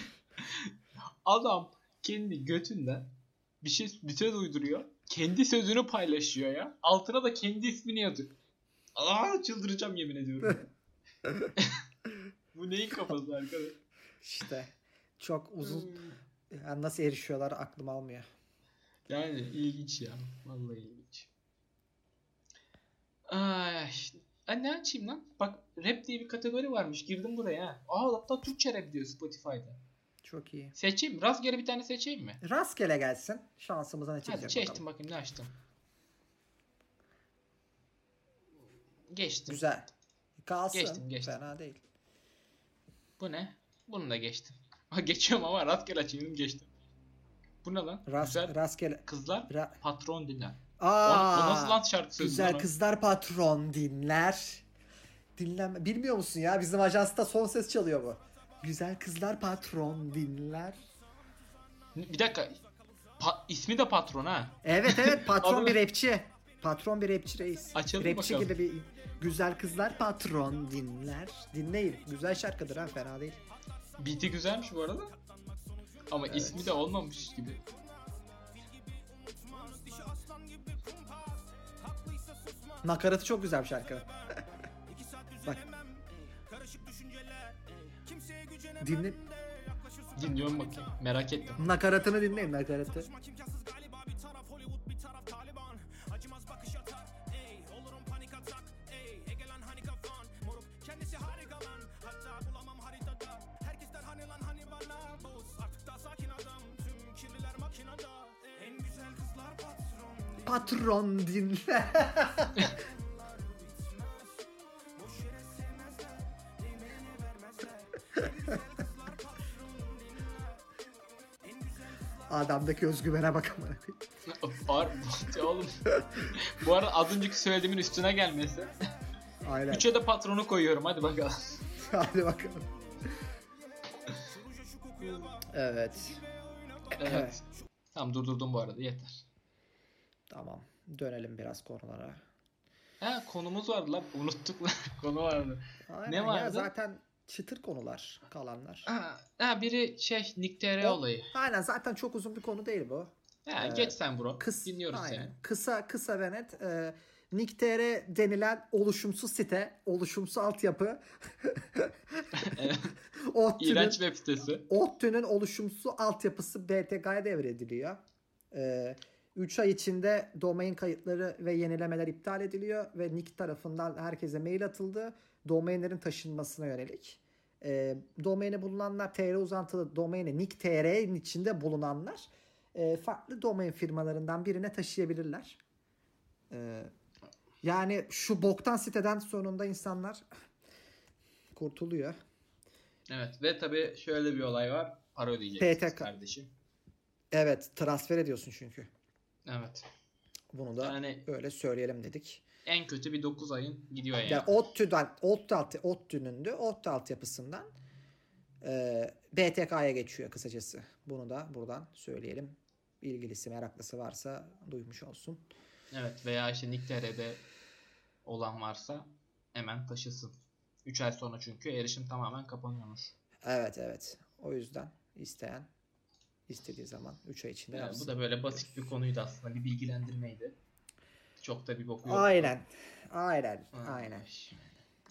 Adam kendi götünden bir şey bir söz uyduruyor. Kendi sözünü paylaşıyor ya. Altına da kendi ismini yazıyor. Aa çıldıracağım yemin ediyorum. Bu neyin kafası arkadaş? İşte çok uzun yani nasıl erişiyorlar aklım almıyor. Yani ilginç ya. Vallahi ilginç. Ay, Ay ne açayım lan? Bak rap diye bir kategori varmış. Girdim buraya. ha. Aa hatta Türkçe rap diyor Spotify'da. Çok iyi. Seçeyim mi? Rastgele bir tane seçeyim mi? Rastgele gelsin. Şansımıza ne Hadi seçtim bakalım. bakayım ne açtım. Geçtim. Güzel. Kalsın. Geçtim, geçtim. Fena değil. Bu ne? Bunu da geçtim. Geçiyorum ama rastgele açayım geçtim. Bu ne lan? Rast, Güzel rastgele. kızlar Ra- patron dinler. Aa, o nasıl lan şarkı sözü? Güzel kızlar patron dinler. Dinlenme. Bilmiyor musun ya? Bizim ajansta son ses çalıyor bu. Güzel kızlar patron dinler. Bir dakika. Pa- ismi de patron ha. Evet evet patron bir rapçi. Patron bir rapçi reis. Açalım rapçi bakalım. gibi bir güzel kızlar patron dinler. Dinleyin. Güzel şarkıdır ha fena değil. Beat'i güzelmiş bu arada. Ama ismi de olmamış gibi. Nakaratı çok güzel bir şarkı. Bak. Dinle. Dinliyorum bakayım. Merak ettim. Nakaratını dinleyin nakaratı. Patron dinle. Adamdaki özgüvene bak amına koyayım. Var oğlum. Bu arada az önceki söylediğimin üstüne gelmesi. Aynen. Üçe de patronu koyuyorum hadi bakalım. Hadi bakalım. Evet. Evet. Tamam durdurdum bu arada yeter. Tamam. Dönelim biraz konulara. Ha konumuz vardı lan unuttuk lan konu vardı. Aynen Ne ya, vardı? zaten çıtır konular kalanlar. Ha, ha biri şey Nick O- olayı. Aynen zaten çok uzun bir konu değil bu. Ha, Ee, geç sen bro. Kıs, Dinliyoruz aynen. seni. Kısa kısa ve net. E, Nick.tr denilen oluşumsuz site, oluşumsuz altyapı. Evet. ODTÜ'nün, İğrenç web sitesi. ODTÜ'nün oluşumsuz altyapısı BTK'ya devrediliyor. 3 ay içinde domain kayıtları ve yenilemeler iptal ediliyor ve Nick tarafından herkese mail atıldı. Domainlerin taşınmasına yönelik. E, domaini bulunanlar TR uzantılı domaini Nick TR'nin içinde bulunanlar e, farklı domain firmalarından birine taşıyabilirler. E, yani şu boktan siteden sonunda insanlar kurtuluyor. Evet ve tabii şöyle bir olay var. Para ödeyeceksiniz PTK. kardeşim. Evet transfer ediyorsun çünkü. Evet. Bunu da Yani- öyle söyleyelim dedik. En kötü bir 9 ayın gidiyor yani. Yani ODTÜ'den, ODTÜ, alt, ODTÜ'nün de ODTÜ altyapısından e, BTK'ya geçiyor kısacası. Bunu da buradan söyleyelim. İlgilisi, meraklısı varsa duymuş olsun. Evet veya işte Nick TR'de olan varsa hemen taşısın. 3 ay sonra çünkü erişim tamamen kapanıyormuş. Evet evet. O yüzden isteyen istediği zaman 3 ay içinde Yani yapsın. bu da böyle basit bir konuydu aslında. Bir bilgilendirmeydi. Çok da bir boku yok. Aynen. Aynen. Ha. Aynen.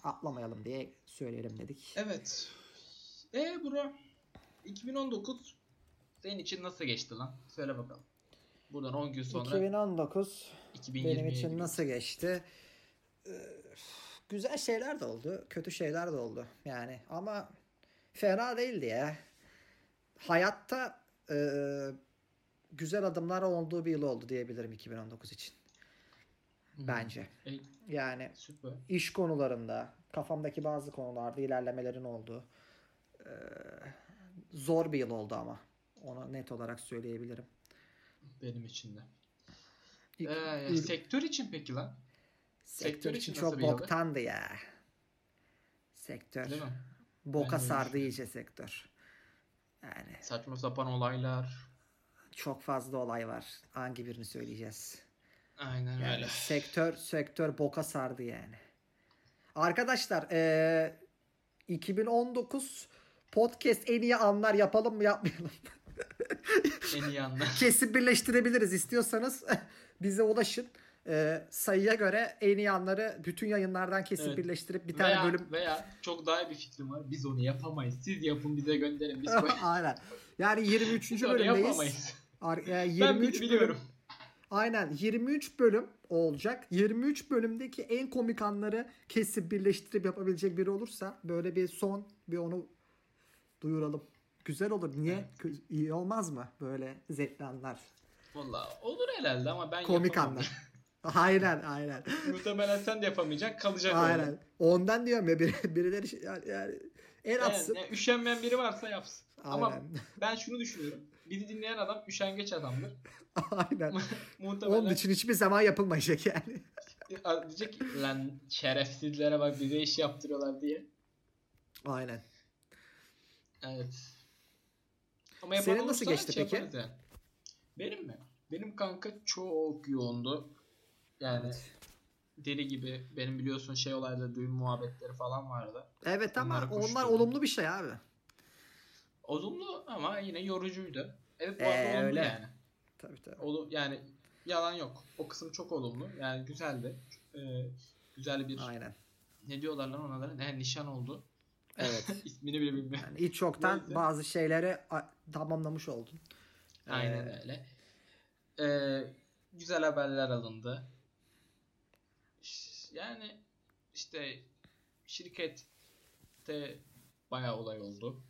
Atlamayalım diye söyleyelim dedik. Evet. E bro 2019 senin için nasıl geçti lan? Söyle bakalım. Buradan 10 gün sonra 2019 2020'ye benim için nasıl geçti? Ee, güzel şeyler de oldu, kötü şeyler de oldu. Yani ama fena değildi ya. Hayatta e, güzel adımlar olduğu bir yıl oldu diyebilirim 2019 için. Hı. Bence. E, Yani süper. iş konularında, kafamdaki bazı konularda ilerlemelerin olduğu e, zor bir yıl oldu ama. Onu net olarak söyleyebilirim. Benim için de. İlk- Ee, ilk- sektör için peki lan? sektör sektör için çok boktandı ya. Sektör. Boka sardı iyice sektör. Yani Saçma sapan olaylar. çok fazla olay var. Hangi birini söyleyeceğiz? Aynen Yani öyle. sektör sektör boka sardı yani. Arkadaşlar eee 2019 podcast en iyi anlar yapalım mı yapmayalım mı? En iyi anlar. Kesin birleştirebiliriz istiyorsanız bize ulaşın. Eee, sayıya göre en iyi anları bütün yayınlardan kesin Evet. birleştirip bir tane veya, bölüm veya çok daha iyi bir fikrim var. Biz onu yapamayız. Siz yapın bize gönderin. Biz. Aynen. Yani 23. Biz onu bölümdeyiz. yapamayız. Ar- e, Ben 23 bölüm. biliyorum. Aynen 23 bölüm olacak. 23 bölümdeki en komik anları kesip birleştirip yapabilecek biri olursa böyle bir son bir onu duyuralım. Güzel olur. Niye? Evet. İyi olmaz mı? Böyle zevkli anlar. Valla olur herhalde ama ben Komik yapamam. anlar. aynen aynen. Muhtemelen sen de yapamayacaksın. Kalacak öyle. aynen. Ondan diyorum ya biri, birileri şey- yani, yani el Yani, atsın. yani üşenmeyen biri varsa yapsın. Ama Aynen. ben şunu düşünüyorum. Bizi dinleyen adam üşengeç adamdır. aynen. Muhtemelen Onun için hiçbir zaman yapılmayacak yani. diyecek ki lan şerefsizlere bak bize iş yaptırıyorlar diye. Aynen. Evet. Ama Senin nasıl geçti şey peki? Yani. Benim mi? Benim kanka çok yoğundu. Yani Evet. deli gibi benim biliyorsun şey olayda düğün muhabbetleri falan vardı. Evet ama Onları onlar olumlu bir şey abi. Olumlu ama yine yorucuydu. Evet bu Ee, olumlu öyle. yani. Tabii tabii. Olu, yani yalan yok. O kısım çok olumlu. Yani güzeldi. Ee, güzel bir Aynen. ne diyorlar lan ona da? Ne, nişan oldu. Evet. İsmini bile bilmiyorum. Yani hiç yoktan Neyse. bazı şeyleri a- tamamlamış oldun. Aynen Ee, öyle. Ee, güzel haberler alındı. Yani işte şirkette bayağı olay oldu.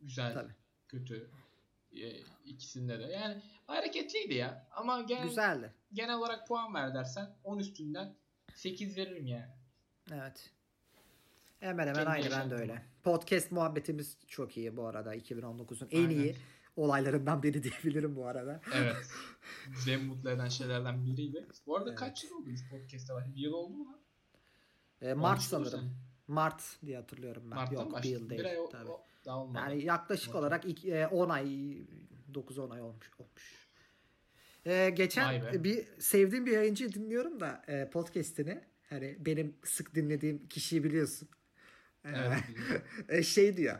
Güzel, Tabii. kötü. e, ikisinde de. Yani hareketliydi ya. Ama genel, Güzeldi. genel olarak puan ver dersen 10 üstünden 8 veririm yani. Evet. Hemen hemen Kendi aynı ben de öyle. Podcast muhabbetimiz çok iyi bu arada. 2019'un en Aynen. iyi olaylarından biri diyebilirim bu arada. Evet. En mutlu eden şeylerden biriydi. Bu arada Evet. kaç yıl oldu podcast'te var? Bir yıl oldu mu? Ee, Mart sanırım. sanki. Mart diye hatırlıyorum ben. Mart'tan Yok bir başladı. yıl değil. Bir ay o, tabii. o- daha olmadı. Yani yaklaşık Okey. olarak ilk, e, 10 ay 9-10 ay olmuş olmuş. Ee, geçen bir sevdiğim bir yayıncı dinliyorum da e, podcast'ini. Hani benim sık dinlediğim kişiyi biliyorsun. Ee, Evet. e, şey diyor.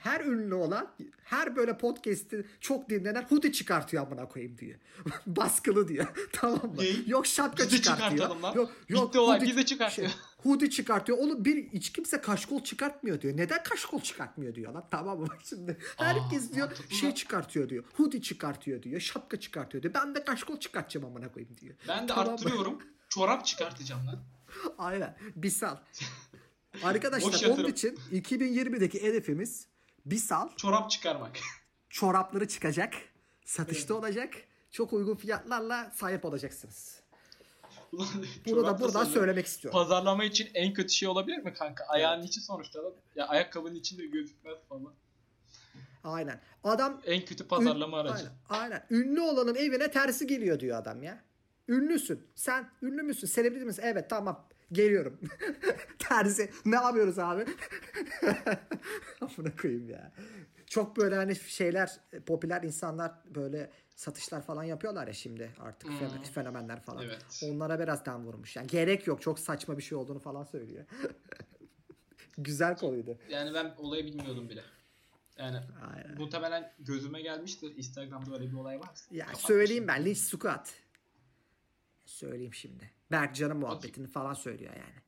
Her ünlü olan her böyle podcast'i çok dinlenen hoodie çıkartıyor amına koyayım diyor. Baskılı diyor. tamam mı? Ne? Yok şapka Biz çıkartıyor. lan. Yok, yok Bitti olay hoodie- biz de çıkartıyor. şey, hoodie çıkartıyor. Oğlum bir hiç kimse kaşkol çıkartmıyor diyor. Neden kaşkol çıkartmıyor diyor lan. Tamam mı? Şimdi herkes diyor mantıklı şey çıkartıyor diyor. Hoodie çıkartıyor diyor. Şapka çıkartıyor diyor. Ben de kaşkol çıkartacağım amına koyayım diyor. Ben de Tamam mı? arttırıyorum. Çorap çıkartacağım lan. Aynen. Bisal. Arkadaşlar onun için 2020'deki hedefimiz Bisal Çorap çıkarmak. çorapları çıkacak. Satışta olacak. Çok uygun fiyatlarla sahip olacaksınız. Bunu da buradan söylemek istiyorum. Pazarlama için en kötü şey olabilir mi kanka? Ayağın içi sonuçta. Ya ayakkabının içinde gözükmez falan. Aynen. Adam En kötü pazarlama Ün- aracı. Aynen, aynen. Ünlü olanın evine tersi geliyor diyor adam ya. Ünlüsün. Sen ünlü müsün? Selebriti misin? Evet tamam. Geliyorum. tersi. Ne yapıyoruz abi? Amına koyayım ya. Çok böyle hani şeyler popüler insanlar böyle satışlar falan yapıyorlar ya şimdi artık Hmm. fen- fenomenler falan. Evet. Onlara biraz dem vurmuş. Yani gerek yok. Çok saçma bir şey olduğunu falan söylüyor. Güzel konuydu. Yani ben olayı bilmiyordum bile. Yani Aynen. muhtemelen gözüme gelmiştir. Instagram'da öyle bir olay varsa. Ya Kapatmışım. söyleyeyim ben Lynch Squad. Söyleyeyim şimdi. Berkcan'ın muhabbetini falan söylüyor yani.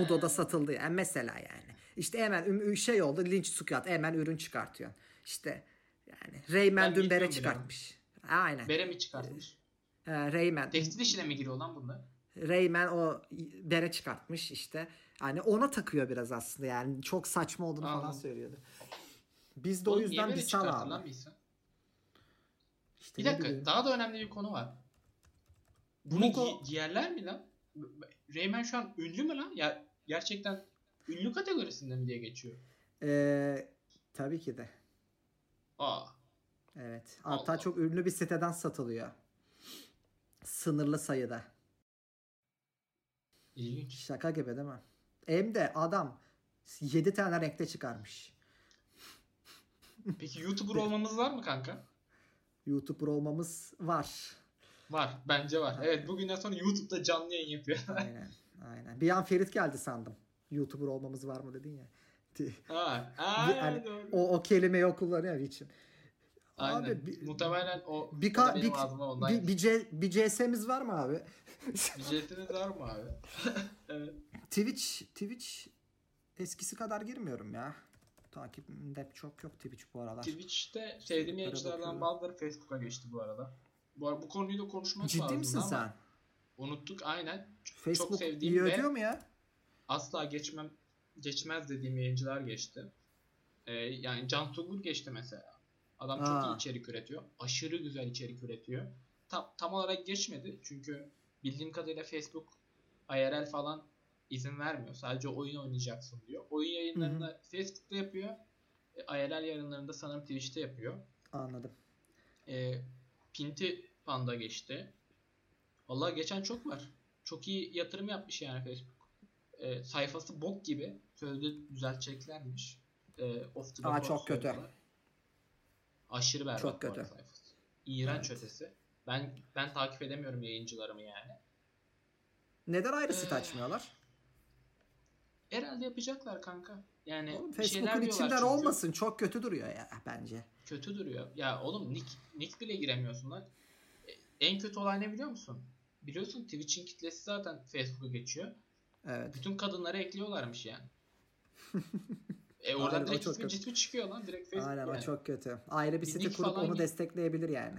Mudo'da satıldı yani mesela yani. İşte hemen şey oldu Lynch Squad hemen ürün çıkartıyor. İşte yani Rayman Ben dün bere bile. çıkartmış. Aynen. Bere mi çıkartmış? Ee, Rayman. Tekstil işine mi giriyor lan bunlar? Rayman o bere çıkartmış işte. Hani ona takıyor biraz aslında yani. Çok saçma olduğunu falan Anladım. söylüyordu. Biz de o Oğlum niye yüzden bir sal abi. İşte Bir dakika bileyim. daha da önemli bir konu var. Bunu Muko- gi- giyerler mi lan? Rayman şu an ünlü mü lan? Ya gerçekten ünlü kategorisinde mi diye geçiyor? Ee, tabii ki de. Aa. Evet. Hatta Allah. çok ünlü bir siteden satılıyor. Sınırlı sayıda. ilginç. Şaka gibi değil mi? Hem de adam 7 tane renkte çıkarmış. Peki YouTuber olmamız var mı kanka? YouTuber olmamız var. Var. Bence var. Evet bugünden sonra YouTube'da canlı yayın yapıyor. Aynen. Aynen. Bir an Ferit geldi sandım. YouTuber olmamız var mı dedin ya. ha. Aa, hani doğru. O, o kelimeyi o kullanıyor için. Aynen. Abi bir, Muhtemelen o bir, ka- bir, bir, bir, C- bir CS'miz var mı abi? Bir jetiniz var mı abi? evet. Twitch Twitch eskisi kadar girmiyorum ya. Takipimde çok yok Twitch bu aralar. Twitch'te sevdiğim yayıncılardan bazıları Facebook'a geçti bu arada. Bu, bu konuyu da konuşmak Ciddi lazımdı misin ama sen? Unuttuk aynen. Facebook sevdiğim iyi ödüyor mu ya? Asla geçmem geçmez dediğim yayıncılar geçti. Ee, yani Can Tugur geçti mesela. Adam çok Aa. iyi içerik üretiyor. Aşırı güzel içerik üretiyor. Tam, tam olarak geçmedi. Çünkü bildiğim kadarıyla Facebook IRL falan izin vermiyor. Sadece oyun oynayacaksın diyor. Oyun yayınlarını Facebook'ta yapıyor. E, IRL yayınlarında sanırım Twitch'te yapıyor. Anladım. E, Pinti Panda geçti. Vallahi geçen çok var. Çok iyi yatırım yapmış yani Facebook. E, sayfası bok gibi. Sözde düzelteceklermiş. E, off the Aa, çok kötü. Aşırı berbat Çok kötü. sayfası. İğrenç Evet. ötesi. Ben ben takip edemiyorum yayıncılarımı yani. Neden ayrı Ee, site açmıyorlar? Herhalde yapacaklar kanka. Yani Oğlum Facebook'un diyorlar içinden çünkü. olmasın. Çok kötü duruyor ya bence. Kötü duruyor. Ya oğlum nick, nick bile giremiyorsun lan. En kötü olay ne biliyor musun? Biliyorsun Twitch'in kitlesi zaten Facebook'a geçiyor. Evet. Bütün kadınları ekliyorlarmış yani. e oradan Aynen, direkt ismi cismi çıkıyor lan direkt Facebook Aynen yani. o çok kötü. Ayrı bir Bir site kurup onu gir- destekleyebilir yani.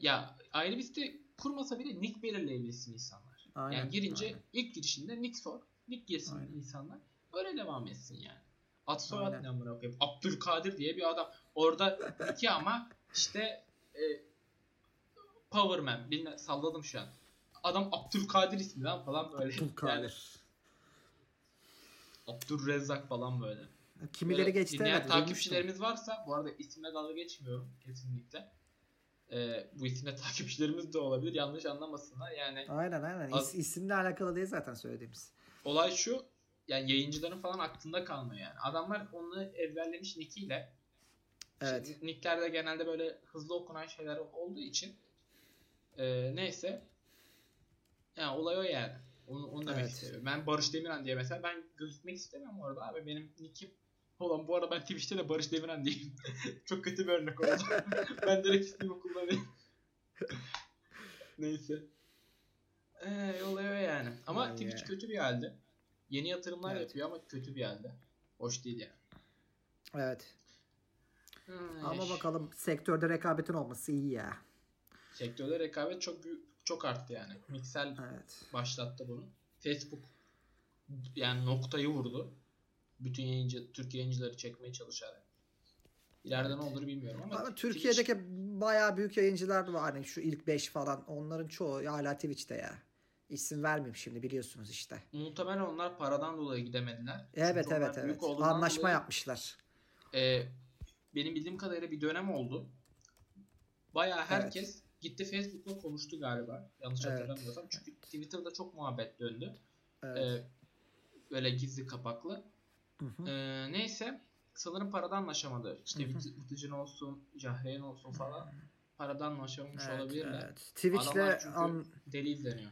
Ya ayrı bir site kurmasa bile nick belirleyebilsin insanlar. Aynen. yani girince aynen. ilk girişinde nick sor. Nick girsin Aynen. insanlar. Öyle devam etsin yani. Ad soyad ne amına koyayım. Abdülkadir diye bir adam. Orada iki ama işte e, Powerman. Bilmem, salladım şu an. Adam Abdülkadir ismi lan falan böyle. Yani Abdülkadir. Abdülrezzak falan böyle. Kimileri Böyle geçti dinleyen evet. takipçilerimiz varsa bu arada isimle dalga geçmiyorum kesinlikle. Ee, bu isimle takipçilerimiz de olabilir. Yanlış anlamasınlar. Yani Aynen aynen. Az- İs, isimle alakalı değil zaten söylediğimiz. olay şu. Yani yayıncıların falan aklında kalmıyor yani. Adamlar onu ezberlemiş nickiyle. Evet. Şimdi nicklerde genelde böyle hızlı okunan şeyler olduğu için ee, neyse. Yani olay o yani. Onu, onu demek Evet. istiyorum. Ben Barış Demirhan diye mesela ben gözükmek istemem bu arada abi. Benim nickim Ulan bu arada ben Twitch'te de Barış Demirhan diyeyim. Çok kötü bir örnek oldu. ben direkt ismimi kullanayım. Neyse. Ee, oluyor yani. Ama Vay Twitch be. kötü bir halde. Yeni yatırımlar Evet. yapıyor ama kötü bir halde. Hoş değil yani. Evet. Hmm, Ama eş. bakalım sektörde rekabetin olması iyi ya. Sektörde rekabet çok çok arttı yani. Mixel Evet. başlattı bunu. Facebook yani noktayı vurdu. Bütün yayıncı, Türk yayıncıları çekmeye çalışarak. İleride ne olur bilmiyorum ama, Ama Twitch- Türkiye'deki bayağı büyük yayıncılar var. Hani şu ilk 5 falan. Onların çoğu hala Twitch'te ya. İsim vermeyeyim şimdi biliyorsunuz işte. muhtemelen onlar paradan dolayı gidemediler. Evet Çünkü evet evet. Anlaşma dolayı, yapmışlar. e, benim bildiğim kadarıyla bir dönem oldu. Bayağı herkes gitti Facebook'la konuştu galiba. Yanlış Evet. hatırlamıyorsam. Çünkü Twitter'da çok muhabbet döndü. Evet. E, böyle gizli kapaklı. Hı hı. Ee, neyse sanırım paradan anlaşamadı. İşte Vıtıcın olsun, Cahreyn olsun falan paradan anlaşamamış Evet, olabilirler. evet. Twitch'le an, deli izleniyor.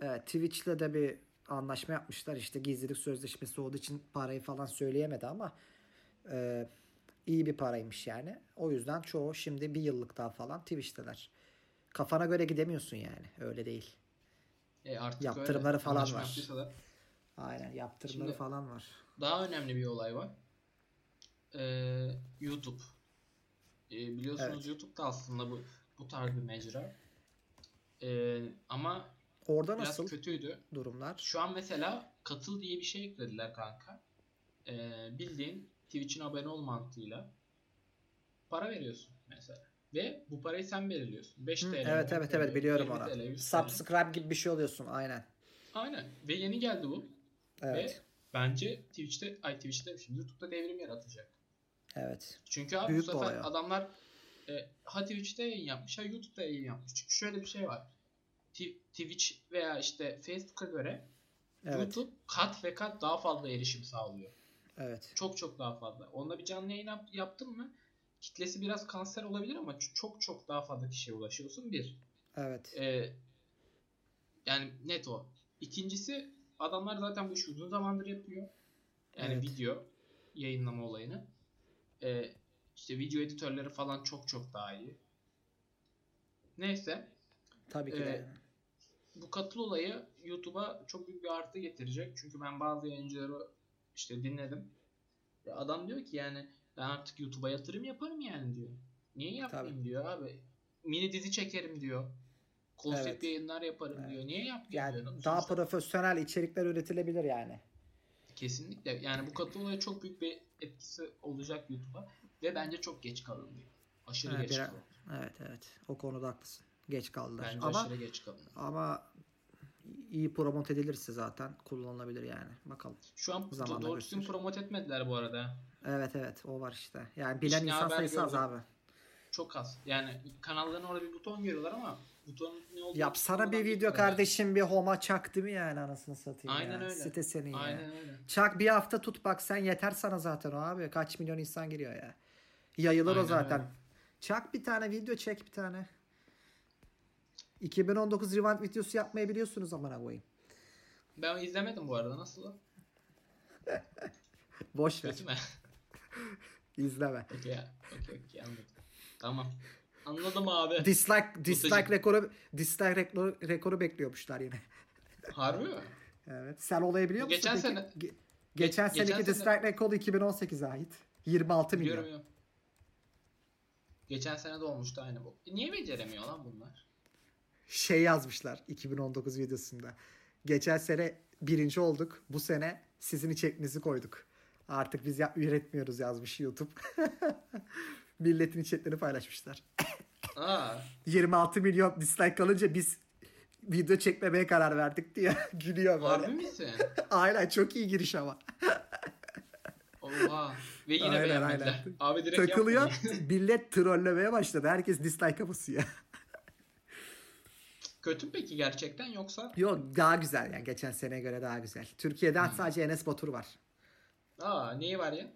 evet, Twitch'le de bir anlaşma yapmışlar. İşte gizlilik sözleşmesi olduğu için parayı falan söyleyemedi ama e, iyi bir paraymış yani. O yüzden çoğu şimdi bir yıllık daha falan Twitch'teler. Kafana göre gidemiyorsun yani. Öyle değil. E artık Yaptırımları öyle. falan var. yaptıysalar. Aynen yaptırımları Şimdi- falan var. Daha önemli bir olay var. Ee, YouTube. Ee, biliyorsunuz Evet. YouTube da aslında bu bu tarz bir mecra. Ee, ama Orada biraz nasıl kötüydü. durumlar? Şu an mesela katıl diye bir şey eklediler kanka. Ee, bildiğin Twitch'in abone ol mantığıyla para veriyorsun mesela. Ve bu parayı sen belirliyorsun. 5 Hı, TL. evet 10 evet TL, evet biliyorum 20 onu. TL, 100 TL. Subscribe gibi bir şey oluyorsun aynen. Aynen. Ve yeni geldi bu. Evet. Ve bence Twitch'te, ay Twitch'te şimdi YouTube'da devrim yaratacak. Evet. Çünkü abi Büyük bu sefer olay o. adamlar e, ha Twitch'te yayın yapmış ha YouTube'da yayın yapmış. Çünkü şöyle bir şey var. Twitch veya işte Facebook'a göre Evet. YouTube kat ve kat daha fazla erişim sağlıyor. Evet. Çok çok daha fazla. Onda bir canlı yayın yap- yaptın mı kitlesi biraz kanser olabilir ama çok çok daha fazla kişiye ulaşıyorsun. Bir. Evet. Ee, yani net o. İkincisi adamlar zaten bu işi uzun zamandır yapıyor. Yani Evet. video yayınlama olayını. Ee, işte video editörleri falan çok çok daha iyi. Neyse. Tabii ki de. Ee, Bu katıl olayı YouTube'a çok büyük bir artı getirecek. Çünkü ben bazı yayıncıları işte dinledim. Adam diyor ki yani ben artık YouTube'a yatırım yaparım yani diyor. Niye yapmayayım Tabii. diyor abi. Mini dizi çekerim diyor. Konsept Evet. yayınlar yaparım Evet. diyor. Niye yapmayayım Yani diyor. daha Sonuçta- profesyonel içerikler üretilebilir yani. Kesinlikle. Yani bu katıl olayı çok büyük bir etkisi olacak YouTube'a. Ve bence çok geç kalındı. Aşırı Ha, geç biraz- kalındı. Evet evet. O konuda haklısın. Geç kaldılar. Bence ama aşırı geç kalındı. ama iyi promote edilirse zaten kullanılabilir yani. Bakalım. Şu an Zamanla doğru düzgün promote etmediler bu arada. Evet evet o var işte. Yani bilen İşine insan sayısı az gördüm. abi. Çok az. Yani kanalların orada bir buton görüyorlar ama butonun ne olduğunu Yapsana bir video kardeşim bir homa çak değil mi yani anasını satayım Aynen ya. öyle. Site senin ya. Aynen öyle. Çak bir hafta tut bak sen yeter sana zaten o abi. Kaç milyon insan giriyor ya. Yayılır o Aynen zaten. öyle. Çak bir tane video çek bir tane. 2019 Rewind videosu yapmayı biliyorsunuz amına koyayım. Ben izlemedim bu arada. Nasıl? o? Boş ver. Kötü mü? İzleme. okey. Okey okey anladım. Tamam. Anladım abi. Dislike dislike rekoru dislike rekoru, rekoru bekliyormuşlar yine. Harbi mi? Evet. Sen olayı biliyor Bu musun? geçen peki? sene- Ge- geçen geçen seneki sene- dislike rekoru 2018'e ait. 26 milyon. Biliyorum. Geçen sene de olmuştu aynı bu. E niye beceremiyor lan bunlar? Şey yazmışlar 2019 videosunda. Geçen sene birinci olduk. Bu sene sizin içeriğinizi koyduk. Artık biz ya- üretmiyoruz yazmış YouTube. Milletin chatlerini paylaşmışlar. Aa, 26 milyon dislike kalınca biz video çekmemeye karar verdik diye gülüyor harbi böyle. misin? Aynen çok iyi giriş ama. Oha. Ve yine Aynen, beğenmediler. aynen. Abi direkt Takılıyor. millet trollemeye başladı. Herkes dislike basıyor. Kötü mü peki gerçekten yoksa? Yok daha güzel yani geçen seneye göre daha güzel. Türkiye'den Hmm. sadece Enes Batur var. Aa, neyi var ya?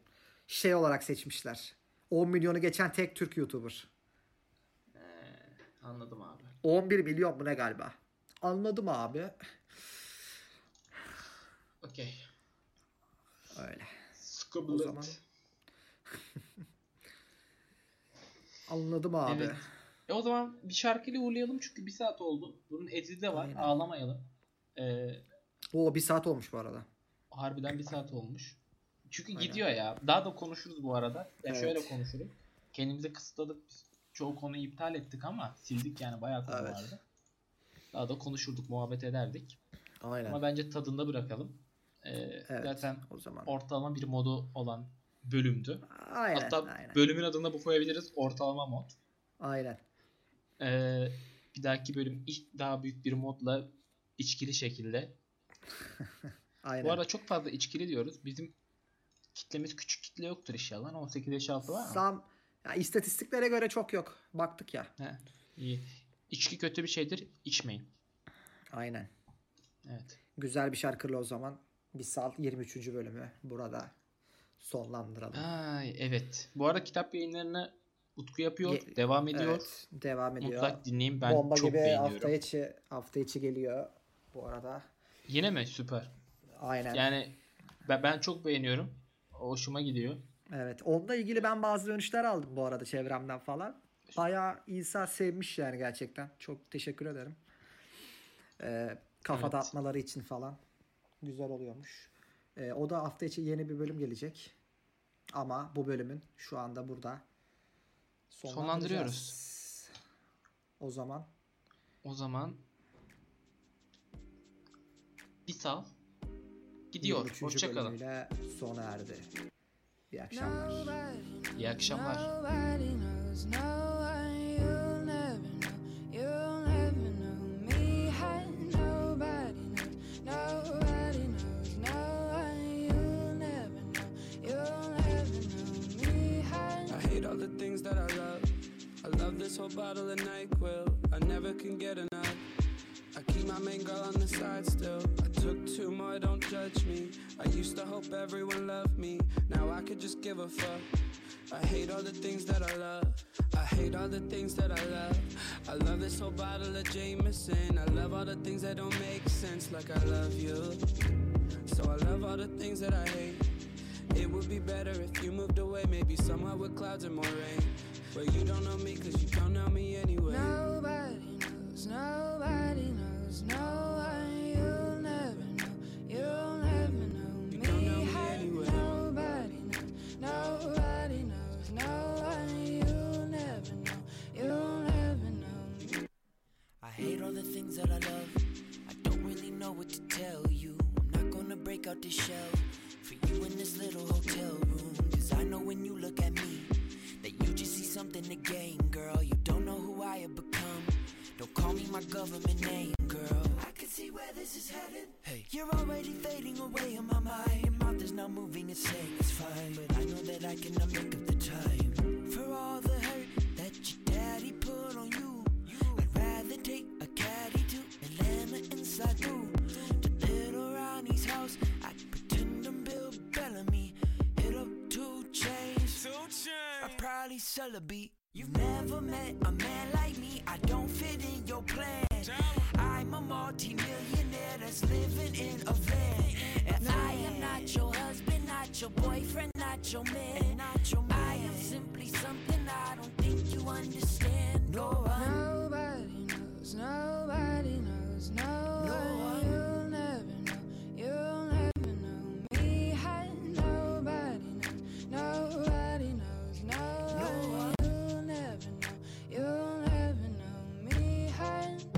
Şey olarak seçmişler. 10 milyonu geçen tek Türk YouTuber. Anladım abi. 11 milyon mu ne galiba? Anladım abi. Okey. Öyle. Skublet. O zaman- Anladım abi. Evet. E o zaman bir şarkıyla uğurlayalım çünkü bir saat oldu. Bunun editi de var. Aynen. Ağlamayalım. Ee, O bir saat olmuş bu arada. harbiden bir saat olmuş. Çünkü Aynen. gidiyor ya. Daha da konuşuruz bu arada. Ya Evet. şöyle konuşuruz. Kendimize kısıtladık. Biz çoğu konuyu iptal ettik ama sildik yani bayağı konu Evet. vardı. Daha da konuşurduk, muhabbet ederdik. Aynen. Ama bence tadında bırakalım. Ee, Evet. Zaten o zaman. ortalama bir modu olan bölümdü. Aynen. Hatta aynen. bölümün adını bu koyabiliriz. Ortalama mod. aynen. Ee, bir dahaki bölüm ilk daha büyük bir modla içkili şekilde. Aynen. Bu arada çok fazla içkili diyoruz. Bizim kitlemiz küçük kitle yoktur inşallah. 18 yaş altı var mı? Sam ya istatistiklere göre çok yok. Baktık ya. He, iyi. İçki kötü bir şeydir. içmeyin. Aynen. Evet. Güzel bir şarkıyla o zaman bir sal 23. bölümü burada sonlandıralım. Ay, evet. Bu arada kitap yayınlarını Utku yapıyor. Ye- devam ediyor. Evet, devam ediyor. Mutlak dinleyin. Ben Bomba çok gibi beğeniyorum. hafta içi hafta içi geliyor bu arada. Yine mi? Süper. Aynen. Yani ben, ben çok beğeniyorum. Hoşuma gidiyor. Evet. Onunla ilgili ben bazı dönüşler aldım bu arada çevremden falan. Bayağı İsa sevmiş yani gerçekten. Çok teşekkür ederim. Ee, kafa Evet. dağıtmaları için falan. Güzel oluyormuş. Ee, o da hafta içi yeni bir bölüm gelecek. Ama bu bölümün şu anda burada sonlandıracağız. O zaman O zaman bir sal. Gidiyor. 23. Hoşçakalın. bölümüyle sona erdi. İyi akşamlar. İyi akşamlar. This whole bottle of NyQuil. I never can get enough. I keep my main girl on the side still. I took two more, don't judge me. I used to hope everyone loved me. Now I could just give a fuck. I hate all the things that I love. I hate all the things that I love. I love this whole bottle of Jameson. I love all the things that don't make sense, like I love you. So I love all the things that I hate. It would be better if you moved away, maybe somewhere with clouds and more rain. Where you don't know me, cause you don't know me anyway. nobody knows, nobody knows, no one, you'll never know, you'll never know You me. don't know me anyway. Nobody knows, nobody knows, no one, you'll never know, you'll never know. I hate all the things that I love. I don't really know what to tell you. I'm not gonna break out the shell for you in this little hotel room. Cause I know when you look at me that you just see something to gain, girl. You don't know who I have become. Don't call me my government name, girl. I can see where this is headed. Hey, you're already fading away in my mind. Your mouth is not moving, it's saying it's fine. But I know that I cannot make up the time for all the hurt that your daddy put on you. I'd rather take a caddy to Atlanta inside through to little Ronnie's house. I probably sell a beat. You've never met a man like me, I don't fit in your plan. I'm a multi-millionaire that's living in a van. And I am not your husband, not your boyfriend, not your man. Not your man. I am simply something I don't think you understand. No one. Nobody knows, nobody knows, no, no one. You'll never know, you'll never know me. I, nobody knows, nobody. You'll never know me.